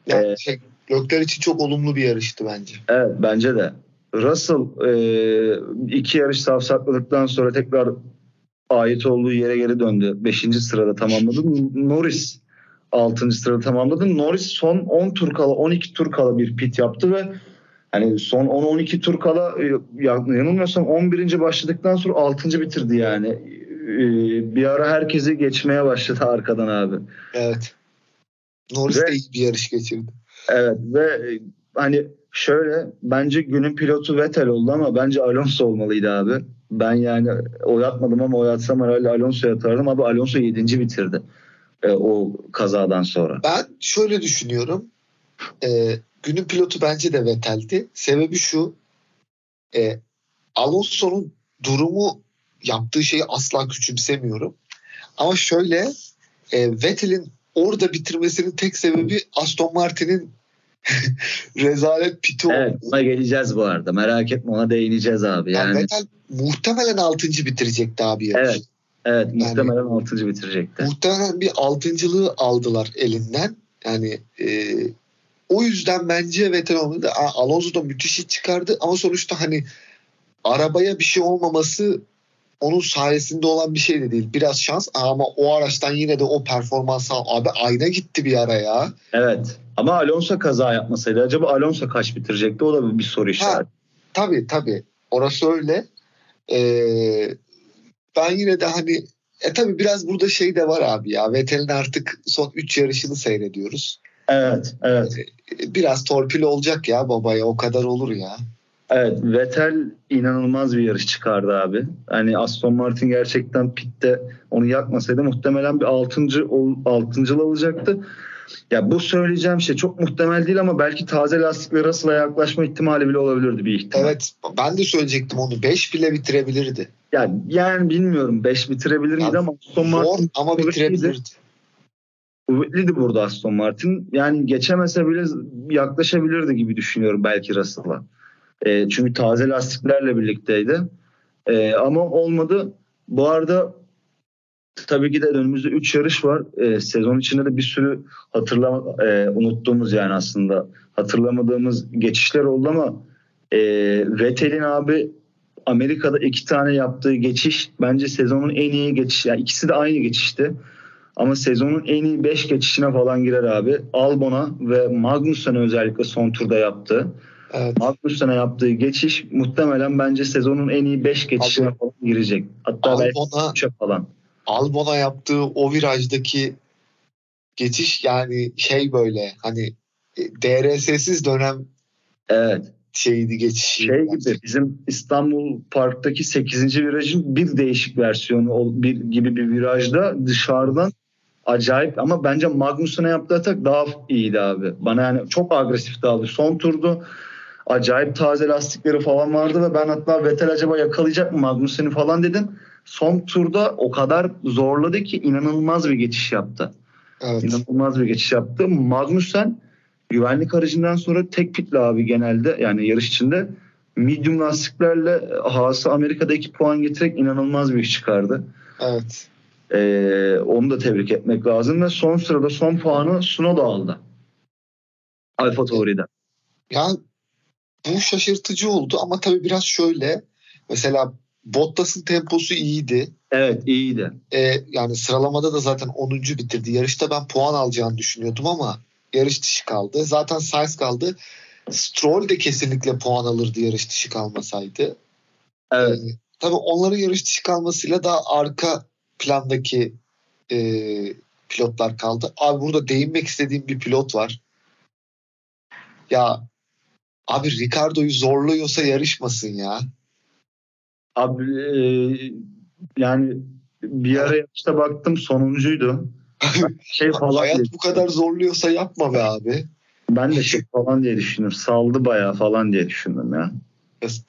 Yani ee, şey, Leclerc için çok olumlu bir yarıştı bence. Evet bence de. Russell e, iki yarış safsatladıktan sonra tekrar ait olduğu yere geri döndü. Beşinci sırada tamamladı. Norris 6. sırada tamamladı. Norris son 10 tur kala 12 tur kala bir pit yaptı ve hani son 10-12 tur kala e, yanılmıyorsam 11. başladıktan sonra 6. bitirdi yani. E, bir ara herkesi geçmeye başladı arkadan abi. Evet. Norris ve, de iyi bir yarış geçirdi. Evet ve e, hani şöyle bence günün pilotu Vettel oldu ama bence Alonso olmalıydı abi. Ben yani oy atmadım ama oy atsam herhalde Alonso'ya atardım. Abi Alonso 7. bitirdi e, o kazadan sonra. Ben şöyle düşünüyorum. E, günün pilotu bence de Vettel'di. Sebebi şu. E, Alonso'nun durumu yaptığı şeyi asla küçümsemiyorum. Ama şöyle e, Vettel'in orada bitirmesinin tek sebebi Aston Martin'in rezalet piti evet, oldu. Ona geleceğiz bu arada. Merak etme ona değineceğiz abi. Yani, yani Vettel muhtemelen 6. bitirecekti abi. Evet. Evet yani, muhtemelen 6. bitirecekti. Muhtemelen bir altıncılığı aldılar elinden. Yani e, o yüzden bence Vettel olmadı. Alonso da müthiş iş çıkardı ama sonuçta hani arabaya bir şey olmaması onun sayesinde olan bir şey de değil. Biraz şans ama o araçtan yine de o performans abi ayna gitti bir ara ya. Evet. Ama Alonso kaza yapmasaydı acaba Alonso kaç bitirecekti? O da bir soru işareti. Tabii tabii. Orası öyle. Ee, ben yine de hani e tabii biraz burada şey de var abi ya. Vettel'in artık son 3 yarışını seyrediyoruz. Evet, evet. Ee, biraz torpil olacak ya babaya o kadar olur ya. Evet Vettel inanılmaz bir yarış çıkardı abi. Hani Aston Martin gerçekten pitte onu yakmasaydı muhtemelen bir altıncı, altıncıl alacaktı. Ya bu söyleyeceğim şey çok muhtemel değil ama belki taze lastikle Russell'a yaklaşma ihtimali bile olabilirdi bir ihtimal. Evet ben de söyleyecektim onu 5 bile bitirebilirdi. Yani, yani bilmiyorum 5 bitirebilir miydi ama Aston Martin ama bitirebilirdi. Kuvvetliydi burada Aston Martin. Yani geçemese bile yaklaşabilirdi gibi düşünüyorum belki Russell'a. E, çünkü taze lastiklerle birlikteydi. E, ama olmadı. Bu arada tabii ki de önümüzde 3 yarış var. E, sezon içinde de bir sürü hatırlama e, unuttuğumuz yani aslında hatırlamadığımız geçişler oldu ama e, Vettel'in abi Amerika'da iki tane yaptığı geçiş bence sezonun en iyi geçiş. Yani ikisi de aynı geçişti. Ama sezonun en iyi 5 geçişine falan girer abi. Albon'a ve Magnussen'e özellikle son turda yaptı. Evet. Magnussen'e yaptığı geçiş muhtemelen bence sezonun en iyi 5 geçişine Abi, falan girecek. Hatta Albon'a, belki falan. Albon'a yaptığı o virajdaki geçiş yani şey böyle hani e, DRS'siz dönem evet şeydi geçiş. Şey gibi bizim İstanbul Park'taki 8. virajın bir değişik versiyonu bir gibi bir virajda dışarıdan acayip ama bence Magnussen'a yaptığı atak daha iyiydi abi. Bana yani çok agresif daldı. Son turdu acayip taze lastikleri falan vardı ve ben hatta Vettel acaba yakalayacak mı Magnussen'i falan dedim. Son turda o kadar zorladı ki inanılmaz bir geçiş yaptı. Evet. İnanılmaz bir geçiş yaptı. Magnussen güvenlik aracından sonra tek pitli abi genelde yani yarış içinde medium lastiklerle Haas'a Amerika'da iki puan getirerek inanılmaz bir iş çıkardı. Evet. Ee, onu da tebrik etmek lazım ve son sırada son puanı Sunoda aldı. Alfa Tauri'den. Ya bu şaşırtıcı oldu ama tabii biraz şöyle mesela Bottas'ın temposu iyiydi. Evet iyiydi. Ee, yani sıralamada da zaten 10. bitirdi. Yarışta ben puan alacağını düşünüyordum ama yarış dışı kaldı. Zaten Sainz kaldı. Stroll de kesinlikle puan alırdı yarış dışı kalmasaydı. Evet. Ee, tabii onların yarış dışı kalmasıyla daha arka plandaki e, pilotlar kaldı. Abi burada değinmek istediğim bir pilot var. Ya abi Ricardo'yu zorluyorsa yarışmasın ya. Abi e, yani bir ara yarışta baktım sonuncuydu. Şey falan Hayat diye. bu kadar zorluyorsa yapma be abi. Ben de şey falan diye düşündüm. Saldı bayağı falan diye düşündüm ya.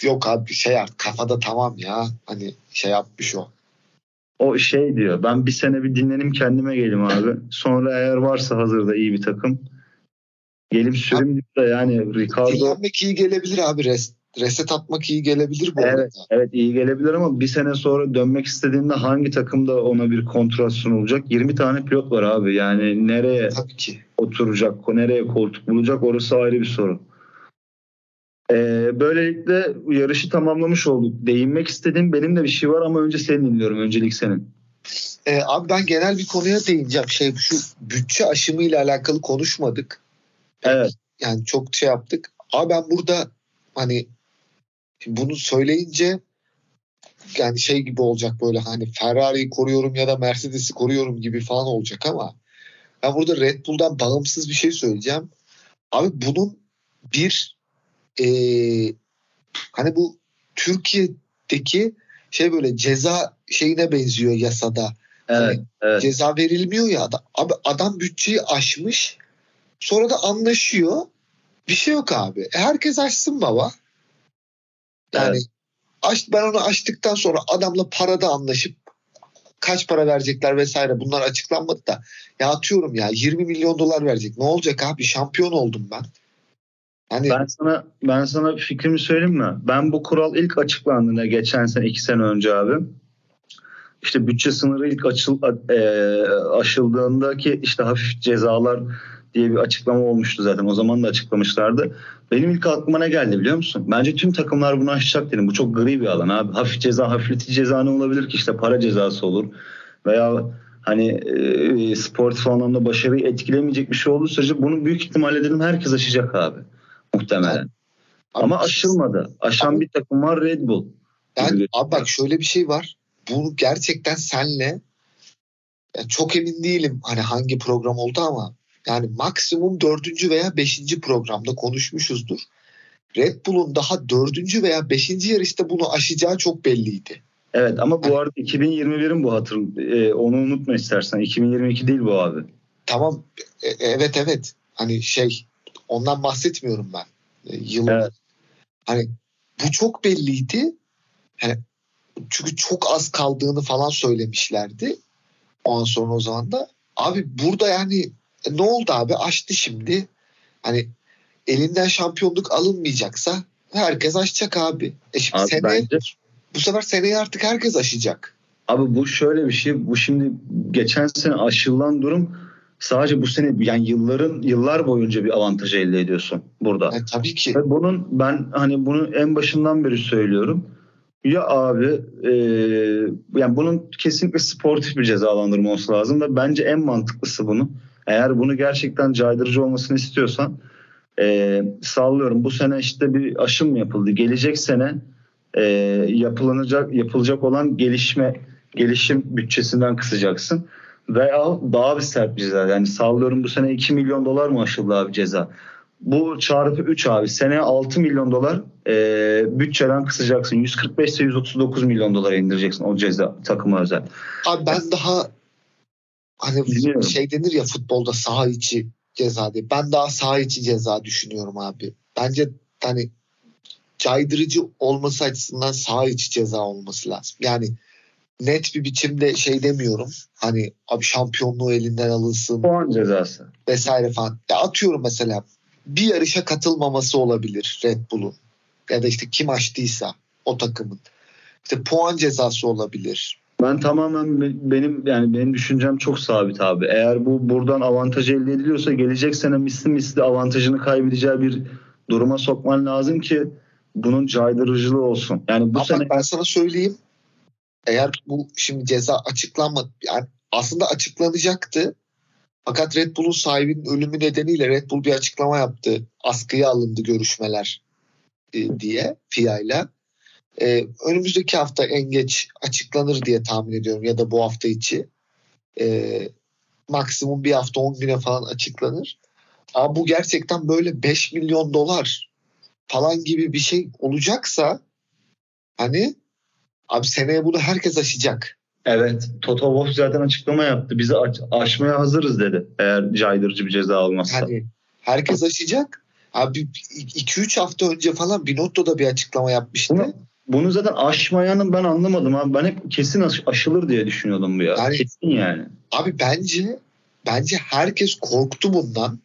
Yok abi şey artık kafada tamam ya. Hani şey yapmış o. O şey diyor. Ben bir sene bir dinlenim kendime gelim abi. Sonra eğer varsa hazırda iyi bir takım. Gelip sürüm da yani Ricardo... Dinlenmek iyi gelebilir abi. Rest, reset atmak iyi gelebilir bu evet, arada. Evet iyi gelebilir ama bir sene sonra dönmek istediğinde hangi takımda ona bir kontrat sunulacak? 20 tane pilot var abi. Yani nereye Tabii ki. oturacak, nereye koltuk bulacak orası ayrı bir soru. Ee, böylelikle yarışı tamamlamış olduk. Değinmek istediğim benim de bir şey var ama önce senin dinliyorum. Öncelik senin. Ee, abi ben genel bir konuya değineceğim. Şey şu bütçe aşımı ile alakalı konuşmadık. Evet. Yani çok şey yaptık. Abi ben burada hani bunu söyleyince yani şey gibi olacak böyle hani Ferrari'yi koruyorum ya da Mercedes'i koruyorum gibi falan olacak ama ben burada Red Bull'dan bağımsız bir şey söyleyeceğim. Abi bunun bir e, hani bu Türkiye'deki şey böyle ceza şeyine benziyor yasada. Evet, hani evet. Ceza verilmiyor ya. Abi adam bütçeyi aşmış sonra da anlaşıyor. Bir şey yok abi. E, herkes açsın baba. Yani evet. aç, ben onu açtıktan sonra adamla parada anlaşıp kaç para verecekler vesaire bunlar açıklanmadı da ya atıyorum ya 20 milyon dolar verecek. Ne olacak abi? Şampiyon oldum ben. Hani... Ben sana ben sana fikrimi söyleyeyim mi? Ben bu kural ilk açıklandığında geçen sene iki sene önce abi işte bütçe sınırı ilk açıl, e, aşıldığındaki işte hafif cezalar diye bir açıklama olmuştu zaten. O zaman da açıklamışlardı. Benim ilk aklıma ne geldi biliyor musun? Bence tüm takımlar bunu aşacak dedim. Bu çok gri bir alan abi. Hafif ceza, hafifletici ceza ne olabilir ki? işte para cezası olur. Veya hani e, sportif anlamda başarıyı etkilemeyecek bir şey olduğu sürece bunu büyük ihtimalle dedim herkes aşacak abi. Muhtemelen. Abi, Ama aşılmadı. Aşan abi, bir takım var Red Bull. Yani, abi bak şöyle bir şey var. Bu gerçekten senle yani çok emin değilim hani hangi program oldu ama yani maksimum dördüncü veya beşinci programda konuşmuşuzdur. Red Bull'un daha dördüncü veya beşinci yarışta bunu aşacağı çok belliydi. Evet ama bu yani, arada 2021'in bu hatır e, onu unutma istersen 2022 değil bu abi. Tamam e, evet evet hani şey ondan bahsetmiyorum ben. E, yılın. Evet. Hani bu çok belliydi. Hani çünkü çok az kaldığını falan söylemişlerdi. Ondan sonra o zaman da abi burada yani e, ne oldu abi? Açtı şimdi. Hani elinden şampiyonluk alınmayacaksa herkes aşacak abi. E şimdi abi seneye, bence... bu sefer seneye artık herkes aşacak. Abi bu şöyle bir şey. Bu şimdi geçen sene aşılan durum sadece bu sene yani yılların yıllar boyunca bir avantaj elde ediyorsun burada. E, tabii ki. Ve bunun ben hani bunu en başından beri söylüyorum. Ya abi e, yani bunun kesinlikle sportif bir cezalandırma olması lazım ve bence en mantıklısı bunu. Eğer bunu gerçekten caydırıcı olmasını istiyorsan e, sallıyorum bu sene işte bir aşım yapıldı. Gelecek sene e, yapılacak yapılacak olan gelişme gelişim bütçesinden kısacaksın. Veya daha bir sert bir ceza. Yani sallıyorum bu sene 2 milyon dolar mı aşıldı abi ceza? Bu çarpı 3 abi. Seneye 6 milyon dolar e, bütçeden kısacaksın. 145 ise 139 milyon dolara indireceksin o ceza takıma özel. Abi ben daha hani Bilmiyorum. şey denir ya futbolda saha içi ceza diye. Ben daha saha içi ceza düşünüyorum abi. Bence hani caydırıcı olması açısından saha içi ceza olması lazım. Yani net bir biçimde şey demiyorum. Hani abi şampiyonluğu elinden alınsın. Puan cezası. Vesaire falan. Ya atıyorum mesela bir yarışa katılmaması olabilir Red Bull'un. Ya da işte kim açtıysa o takımın. İşte puan cezası olabilir. Ben tamamen benim yani benim düşüncem çok sabit abi. Eğer bu buradan avantaj elde ediliyorsa gelecek sene misli misli avantajını kaybedeceği bir duruma sokman lazım ki bunun caydırıcılığı olsun. Yani bu Ama sene ben sana söyleyeyim. Eğer bu şimdi ceza açıklanmadı yani aslında açıklanacaktı. Fakat Red Bull'un sahibinin ölümü nedeniyle Red Bull bir açıklama yaptı. Askıya alındı görüşmeler e, diye FIA ile. E, önümüzdeki hafta en geç açıklanır diye tahmin ediyorum ya da bu hafta içi. E, maksimum bir hafta 10 güne falan açıklanır. Ama bu gerçekten böyle 5 milyon dolar falan gibi bir şey olacaksa hani abi seneye bunu herkes aşacak. Evet. Toto Wolff zaten açıklama yaptı. Bizi aş- aşmaya hazırız dedi. Eğer caydırıcı bir ceza olmazsa. Hani herkes aşacak. Abi 2-3 hafta önce falan Binotto da bir açıklama yapmıştı. Bunu, bunu zaten aşmayanın ben anlamadım abi. Ben hep kesin aş- aşılır diye düşünüyordum bu ya. Yani, kesin yani. Abi bence bence herkes korktu bundan.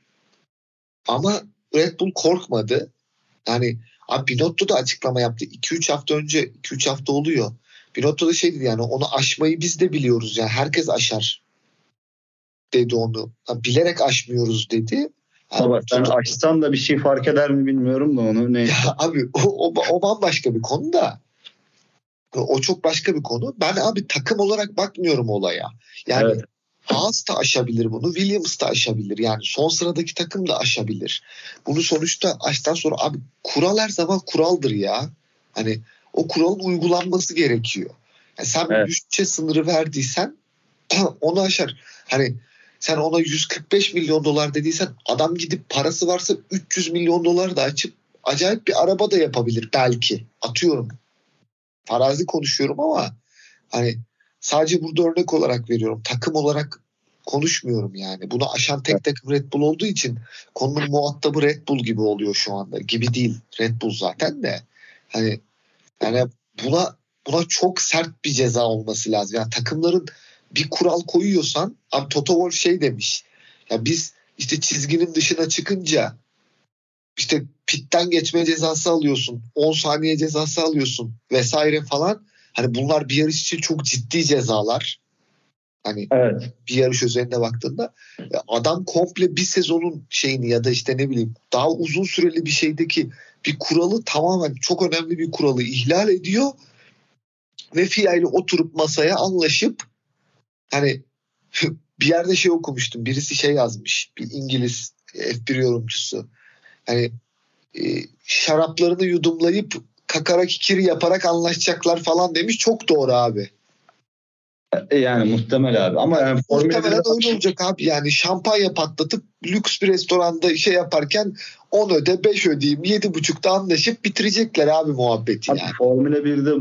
Ama Red Bull korkmadı. Yani abi Binotto da açıklama yaptı. 2-3 hafta önce 2-3 hafta oluyor. Binotto da şey dedi yani onu aşmayı biz de biliyoruz yani herkes aşar dedi onu. Yani bilerek aşmıyoruz dedi. Sen açsan da bir şey fark eder mi bilmiyorum da onu. Neyse. Ya abi o, o, o bambaşka bir konu da. O çok başka bir konu. Ben abi takım olarak bakmıyorum olaya. Yani evet. Haas da aşabilir bunu. Williams da aşabilir. Yani son sıradaki takım da aşabilir. Bunu sonuçta açtan sonra abi kural her zaman kuraldır ya. Hani o kuralın uygulanması gerekiyor. Yani sen evet. bütçe sınırı verdiysen onu aşar. Hani sen ona 145 milyon dolar dediysen adam gidip parası varsa 300 milyon dolar da açıp acayip bir araba da yapabilir belki. Atıyorum. Farazi konuşuyorum ama hani sadece burada örnek olarak veriyorum. Takım olarak konuşmuyorum yani. Bunu aşan tek takım Red Bull olduğu için konunun muhatabı Red Bull gibi oluyor şu anda. Gibi değil. Red Bull zaten de. Hani yani buna buna çok sert bir ceza olması lazım. Yani takımların bir kural koyuyorsan abi Toto Wolff şey demiş. Ya biz işte çizginin dışına çıkınca işte pitten geçme cezası alıyorsun. 10 saniye cezası alıyorsun vesaire falan. Hani bunlar bir yarış için çok ciddi cezalar. Hani evet. bir yarış üzerinde baktığında adam komple bir sezonun şeyini ya da işte ne bileyim daha uzun süreli bir şeydeki bir kuralı tamamen çok önemli bir kuralı ihlal ediyor ve FIA ile oturup masaya anlaşıp hani bir yerde şey okumuştum. Birisi şey yazmış. Bir İngiliz F1 yorumcusu. Hani e, şaraplarını yudumlayıp kakara kikiri yaparak anlaşacaklar falan demiş. Çok doğru abi. E, yani muhtemel abi ama yani muhtemelen öyle olacak abi yani şampanya patlatıp lüks bir restoranda şey yaparken 10 öde 5 ödeyeyim 7.5'da anlaşıp bitirecekler abi muhabbeti yani. Abi, Formula 1'de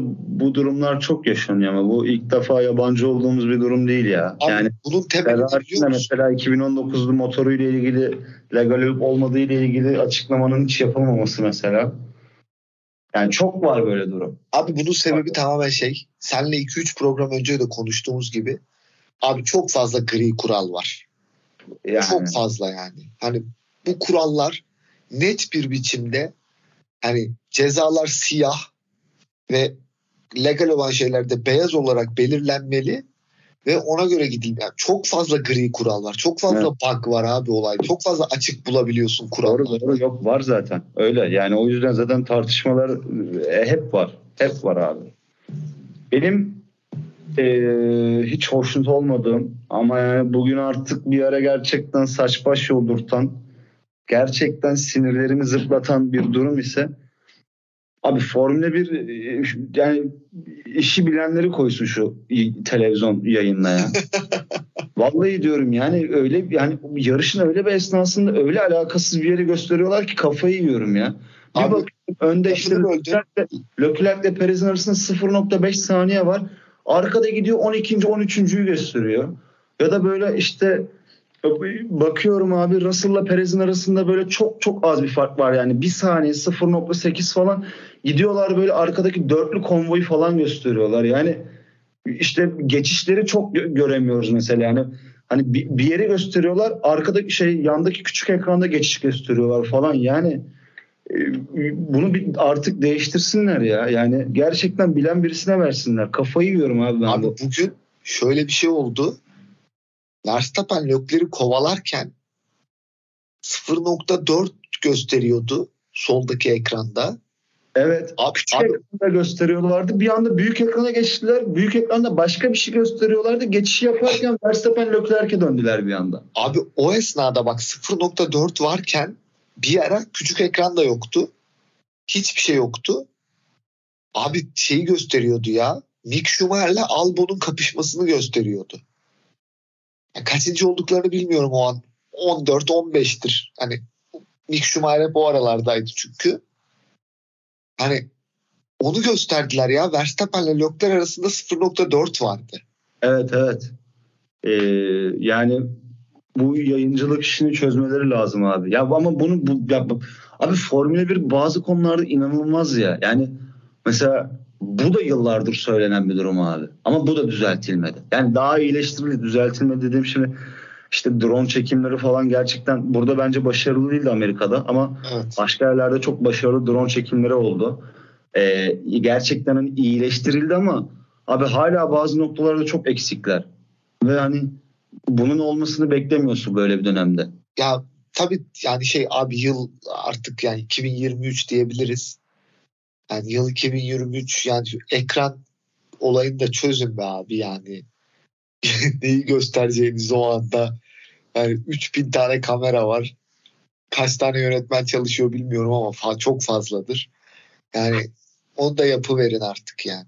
bu durumlar çok yaşanıyor ama bu ilk defa yabancı olduğumuz bir durum değil ya. Abi, yani bunun temelini mesela 2019'lu motoruyla ilgili legal olup olmadığı ile ilgili açıklamanın hiç yapılmaması mesela. Yani çok var böyle durum. Abi bunun sebebi tamamen şey. Senle 2-3 program önce de konuştuğumuz gibi. Abi çok fazla gri kural var. Yani. Çok fazla yani. Hani bu kurallar net bir biçimde hani cezalar siyah ve legal olan şeylerde beyaz olarak belirlenmeli ve ona göre gidilmeli. Yani çok fazla gri kural var. Çok fazla evet. bug var abi olay. Çok fazla açık bulabiliyorsun kuralları. Doğru doğru yok var zaten. Öyle yani o yüzden zaten tartışmalar e, hep var. Hep var abi. Benim e, hiç hoşnut olmadığım ama yani bugün artık bir ara gerçekten saç baş yoldurtan gerçekten sinirlerimi zıplatan bir durum ise Abi Formula 1 e, yani işi bilenleri koysun şu televizyon yayınına ya. Vallahi diyorum yani öyle yani yarışın öyle bir esnasında öyle alakasız bir yere gösteriyorlar ki kafayı yiyorum ya. Bir Abi, bakıyorum önde işte Leclerc ile Perez'in arasında 0.5 saniye var. Arkada gidiyor 12. 13.'ü gösteriyor. Ya da böyle işte bakıyorum abi Russell'la Perez'in arasında böyle çok çok az bir fark var yani. Bir saniye 0.8 falan gidiyorlar böyle arkadaki dörtlü konvoyu falan gösteriyorlar. Yani işte geçişleri çok göremiyoruz mesela yani. Hani bir, bir yeri gösteriyorlar arkadaki şey yandaki küçük ekranda geçiş gösteriyorlar falan yani e, bunu bir artık değiştirsinler ya. Yani gerçekten bilen birisine versinler. Kafayı yiyorum abi ben. Abi bugün şöyle bir şey oldu. Verstappen Lökler'i kovalarken 0.4 gösteriyordu soldaki ekranda. Evet. Abi, küçük abi, ekranda gösteriyorlardı. Bir anda büyük ekrana geçtiler. Büyük ekranda başka bir şey gösteriyorlardı. Geçiş yaparken Verstappen Leclerc'e döndüler bir anda. Abi o esnada bak 0.4 varken bir ara küçük ekran da yoktu. Hiçbir şey yoktu. Abi şeyi gösteriyordu ya. Mick Schumacher'le Albon'un kapışmasını gösteriyordu. Yani kaçıncı olduklarını bilmiyorum o an. 14-15'tir. Hani Mick Schumacher o aralardaydı çünkü. Hani onu gösterdiler ya. Verstappen ile Leclerc arasında 0.4 vardı. Evet evet. Ee, yani bu yayıncılık işini çözmeleri lazım abi. Ya ama bunu bu ya, abi Formula 1 bazı konularda inanılmaz ya. Yani mesela bu da yıllardır söylenen bir durum abi. Ama bu da düzeltilmedi. Yani daha iyileştirildi, düzeltilmedi dediğim şimdi işte drone çekimleri falan gerçekten burada bence başarılı değildi Amerika'da ama evet. başka yerlerde çok başarılı drone çekimleri oldu. Ee, gerçekten hani iyileştirildi ama abi hala bazı noktalarda çok eksikler. Ve hani bunun olmasını beklemiyorsun böyle bir dönemde. Ya tabii yani şey abi yıl artık yani 2023 diyebiliriz. Yani yıl 2023 yani ekran olayını da çözün be abi yani. Neyi göstereceğiniz o anda. Yani 3000 tane kamera var. Kaç tane yönetmen çalışıyor bilmiyorum ama fa- çok fazladır. Yani onu da yapıverin artık yani.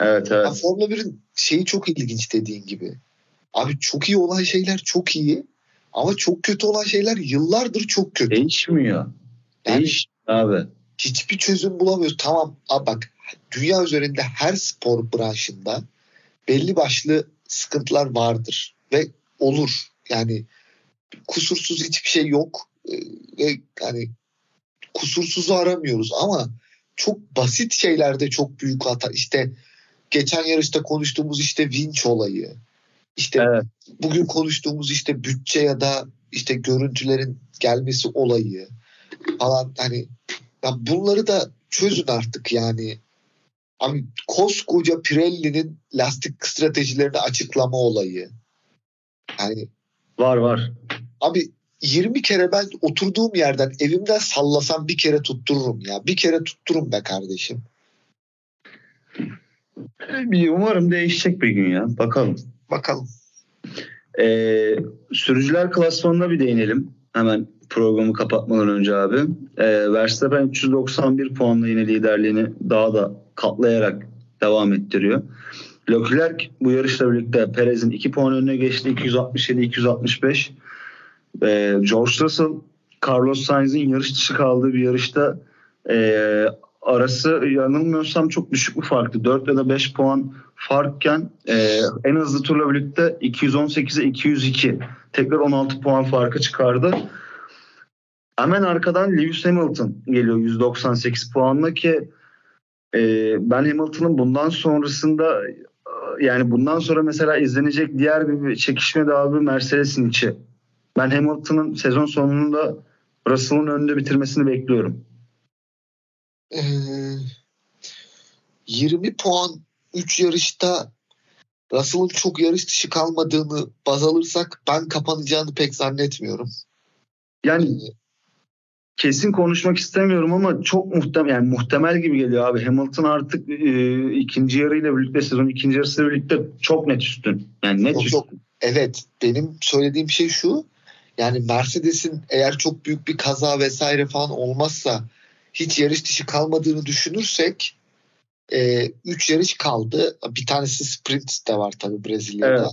Evet evet. Yani Formula 1'in şeyi çok ilginç dediğin gibi. Abi çok iyi olan şeyler çok iyi ama çok kötü olan şeyler yıllardır çok kötü. Değişmiyor. Yani Değiş abi. Hiçbir çözüm bulamıyoruz. Tamam abi bak dünya üzerinde her spor branşında belli başlı sıkıntılar vardır ve olur. Yani kusursuz hiçbir şey yok. Ee, yani kusursuzu aramıyoruz ama çok basit şeylerde çok büyük hata. İşte geçen yarışta konuştuğumuz işte vinç olayı. İşte evet. bugün konuştuğumuz işte bütçe ya da işte görüntülerin gelmesi olayı falan hani ya bunları da çözün artık yani. Abi koskoca Pirelli'nin lastik stratejilerini açıklama olayı. Yani var var. Abi 20 kere ben oturduğum yerden evimden sallasam bir kere tuttururum ya. Bir kere tuttururum be kardeşim. Umarım değişecek bir gün ya. Bakalım. Bakalım. Ee, sürücüler klasmanına bir değinelim. Hemen programı kapatmadan önce abi. Ee, Verstappen 391 puanla yine liderliğini daha da katlayarak devam ettiriyor. Leclerc bu yarışla birlikte Perez'in 2 puan önüne geçti. 267-265. Ee, George Russell Carlos Sainz'in yarış dışı kaldığı bir yarışta e, arası yanılmıyorsam çok düşük bir farktı. 4 ya da 5 puan farkken e, en hızlı turla birlikte 218'e 202. Tekrar 16 puan farkı çıkardı. Hemen arkadan Lewis Hamilton geliyor 198 puanla ki e, ben Hamilton'ın bundan sonrasında yani bundan sonra mesela izlenecek diğer bir çekişme de abi Mercedes'in içi. Ben Hamilton'ın sezon sonunda Russell'ın önünde bitirmesini bekliyorum. Ee, 20 puan 3 yarışta Russell'ın çok yarış dışı kalmadığını baz alırsak ben kapanacağını pek zannetmiyorum. Yani ee, kesin konuşmak istemiyorum ama çok muhtemel yani muhtemel gibi geliyor abi. Hamilton artık e, ikinci yarıyla birlikte sezon ikinci yarısıyla birlikte çok net üstün. Yani net çok, üstün. Çok, evet benim söylediğim şey şu. Yani Mercedes'in eğer çok büyük bir kaza vesaire falan olmazsa hiç yarış dışı kalmadığını düşünürsek 3 e, üç yarış kaldı. Bir tanesi sprint de var tabii Brezilya'da.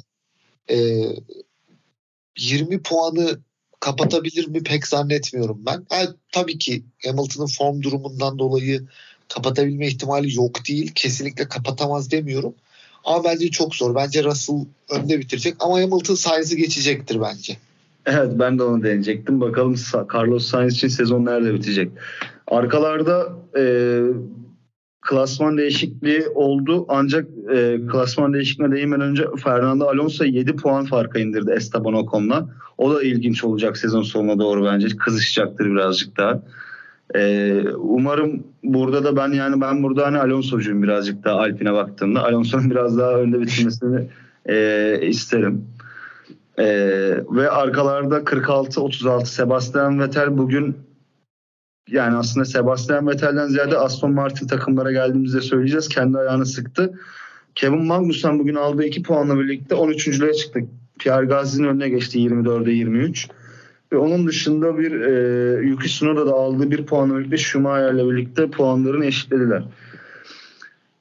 Evet. E, 20 puanı kapatabilir mi pek zannetmiyorum ben. Yani, tabii ki Hamilton'ın form durumundan dolayı kapatabilme ihtimali yok değil. Kesinlikle kapatamaz demiyorum. Ama bence çok zor. Bence Russell önde bitirecek ama Hamilton Sainz'i geçecektir bence. Evet ben de onu deneyecektim. Bakalım Carlos Sainz için sezon nerede bitecek. Arkalarda e, klasman değişikliği oldu. Ancak e, klasman değişikliğine değinmeden önce Fernando Alonso 7 puan farka indirdi Esteban Ocon'la. O da ilginç olacak sezon sonuna doğru bence. Kızışacaktır birazcık daha. Ee, umarım burada da ben yani ben burada hani Alonso'cuyum birazcık daha Alpine baktığımda. Alonso'nun biraz daha önde bitirmesini e, isterim. E, ve arkalarda 46-36 Sebastian Vettel bugün yani aslında Sebastian Vettel'den ziyade Aston Martin takımlara geldiğimizde söyleyeceğiz. Kendi ayağını sıktı. Kevin Magnussen bugün aldığı 2 puanla birlikte 13.lüğe çıktı. Pierre Gasly'nin önüne geçti 24'e 23. Ve onun dışında bir e, Yuki Tsunoda da aldığı bir puanla birlikte Schumacher'le birlikte puanlarını eşitlediler.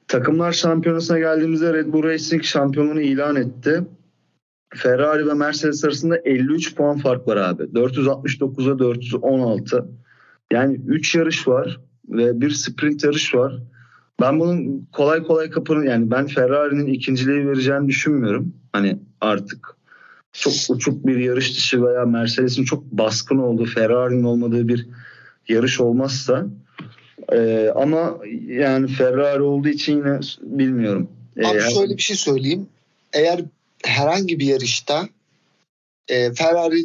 Takımlar şampiyonasına geldiğimizde Red Bull Racing şampiyonluğunu ilan etti. Ferrari ve Mercedes arasında 53 puan fark var abi. 469'a 416. Yani 3 yarış var ve bir sprint yarış var. Ben bunun kolay kolay kapının yani ben Ferrari'nin ikinciliği vereceğini düşünmüyorum. Hani artık çok uçuk bir yarış dışı veya Mercedes'in çok baskın olduğu, Ferrari'nin olmadığı bir yarış olmazsa e, ama yani Ferrari olduğu için yine bilmiyorum. E, Abi şöyle bir şey söyleyeyim. Eğer herhangi bir yarışta e, Ferrari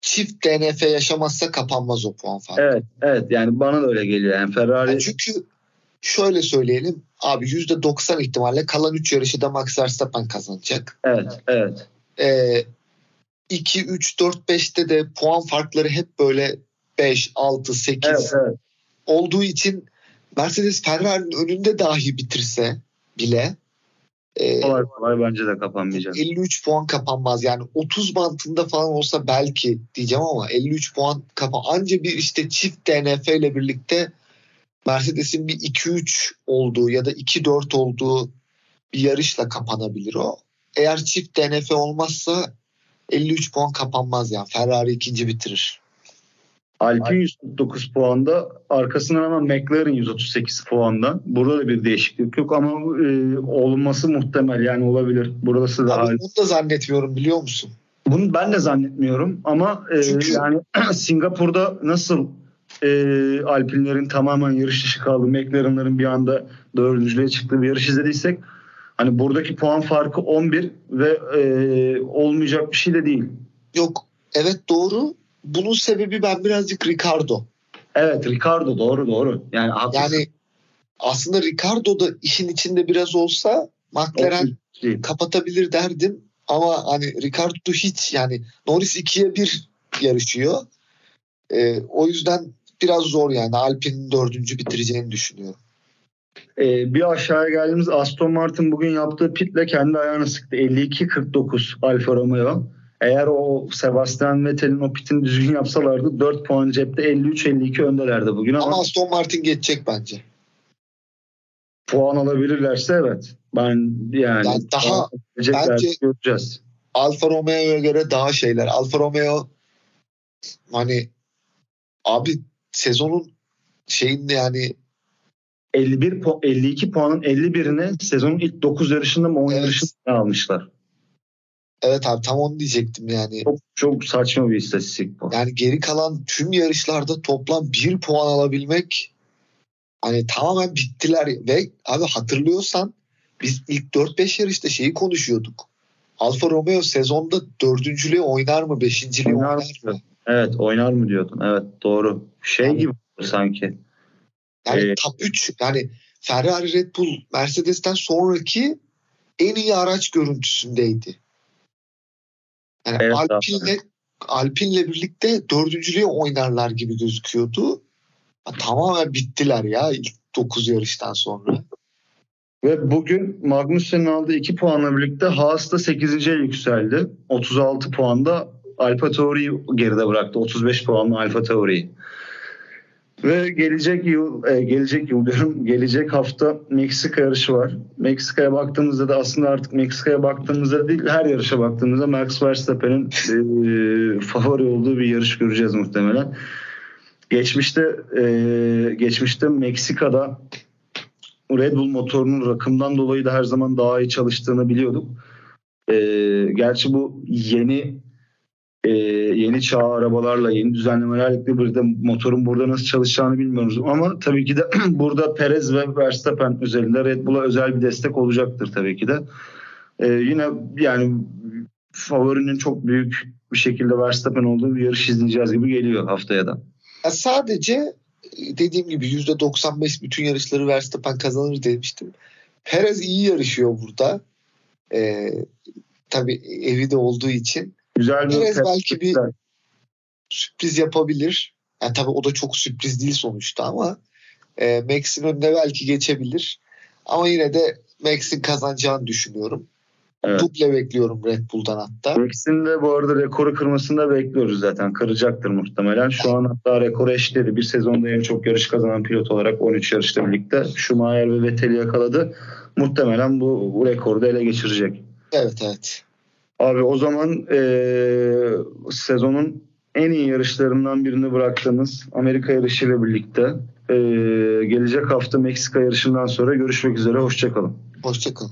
çift DNF yaşamazsa kapanmaz o puan farkı. Evet, evet yani bana da öyle geliyor. Yani Ferrari yani çünkü şöyle söyleyelim. Abi %90 ihtimalle kalan 3 yarışı da Max Verstappen kazanacak. Evet, evet. Ee, 2, 3, 4, 5'te de puan farkları hep böyle 5, 6, 8 evet, evet. olduğu için Mercedes Ferrari'nin önünde dahi bitirse bile e, kolay kolay bence de kapanmayacak. 53 puan kapanmaz. Yani 30 bantında falan olsa belki diyeceğim ama 53 puan kapan. Anca bir işte çift DNF ile birlikte Mercedes'in bir 2-3 olduğu ya da 2-4 olduğu bir yarışla kapanabilir o. Eğer çift DNF olmazsa 53 puan kapanmaz yani. Ferrari ikinci bitirir. Alpine 149 puanda arkasından hemen McLaren 138 puanda. Burada da bir değişiklik yok ama e, olması muhtemel yani olabilir. Burası da Abi, bunu da zannetmiyorum biliyor musun? Bunu ben de zannetmiyorum ama e, Çünkü... yani Singapur'da nasıl e, Alpinlerin tamamen yarış dışı kaldı. McLaren'ların bir anda dördüncülüğe çıktığı bir yarış izlediysek hani buradaki puan farkı 11 ve e, olmayacak bir şey de değil. Yok evet doğru. Bunun sebebi ben birazcık Ricardo. Evet Ricardo doğru doğru. Yani, haklısın. yani aslında Ricardo da işin içinde biraz olsa McLaren kapatabilir derdim. Ama hani Ricardo hiç yani Norris 2'ye 1 yarışıyor. Ee, o yüzden biraz zor yani. Alpine'in dördüncü bitireceğini düşünüyorum. Ee, bir aşağıya geldiğimiz Aston Martin bugün yaptığı pitle kendi ayağını sıktı. 52-49 Alfa Romeo. Eğer o Sebastian Vettel'in o pitini düzgün yapsalardı 4 puan cepte 53-52 öndelerdi bugün ama, ama Aston Martin geçecek bence. Puan alabilirlerse evet. Ben yani, yani daha bence göreceğiz. Alfa Romeo'ya göre daha şeyler. Alfa Romeo hani abi sezonun şeyinde yani 51 52 puanın 51'ini sezonun ilk 9 yarışında mı 10 evet. yarışında almışlar. Evet abi tam onu diyecektim yani. Çok, çok saçma bir istatistik bu. Yani geri kalan tüm yarışlarda toplam 1 puan alabilmek hani tamamen bittiler ve abi hatırlıyorsan biz ilk 4-5 yarışta şeyi konuşuyorduk. Alfa Romeo sezonda dördüncülüğü oynar mı, beşinciliği oynar, oynar mı? Evet oynar mı diyordun. Evet doğru. Şey yani, gibi sanki. Yani ee, top 3 yani Ferrari, Red Bull, Mercedes'ten sonraki en iyi araç görüntüsündeydi. Yani evet, Alpine'le Alpine'le birlikte dördüncülüğe oynarlar gibi gözüküyordu. Tamamen bittiler ya ilk 9 yarıştan sonra. Ve bugün Magnussen'in aldığı 2 puanla birlikte Haas da 8.ye yükseldi. 36 puanda Alfa Tauri'yi geride bıraktı. 35 puanla Alfa Tauri'yi. Ve gelecek yıl, e, gelecek yıl diyorum, gelecek hafta Meksika yarışı var. Meksika'ya baktığımızda da aslında artık Meksika'ya baktığımızda değil, her yarışa baktığımızda Max Verstappen'in e, favori olduğu bir yarış göreceğiz muhtemelen. Geçmişte e, geçmişte Meksika'da Red Bull motorunun rakımdan dolayı da her zaman daha iyi çalıştığını biliyorduk. E, gerçi bu yeni e, yeni çağ arabalarla, yeni düzenlemelerle birlikte motorun burada nasıl çalışacağını bilmiyoruz. Ama tabii ki de burada Perez ve Verstappen özelinde Red Bull'a özel bir destek olacaktır tabii ki de. E, yine yani favorinin çok büyük bir şekilde Verstappen olduğu bir yarış izleyeceğiz gibi geliyor haftaya da. Ya sadece dediğim gibi %95 bütün yarışları Verstappen kazanır demiştim. Perez iyi yarışıyor burada. Ee, tabii evi de olduğu için. Güzel bir Perez belki bir sürpriz yapabilir. Yani tabii o da çok sürpriz değil sonuçta ama e, Max'in önüne belki geçebilir. Ama yine de Max'in kazanacağını düşünüyorum. Evet. Duble bekliyorum Red Bull'dan hatta. İkisinin de bu arada rekoru kırmasını da bekliyoruz zaten. Kıracaktır muhtemelen. Şu an hatta rekoru eşledi. Bir sezonda en çok yarış kazanan pilot olarak 13 yarışta birlikte Schumacher ve Vettel'i yakaladı. Muhtemelen bu, bu rekoru da ele geçirecek. Evet evet. Abi o zaman e, sezonun en iyi yarışlarından birini bıraktığımız Amerika yarışı ile birlikte e, gelecek hafta Meksika yarışından sonra görüşmek üzere. Hoşçakalın. Hoşçakalın.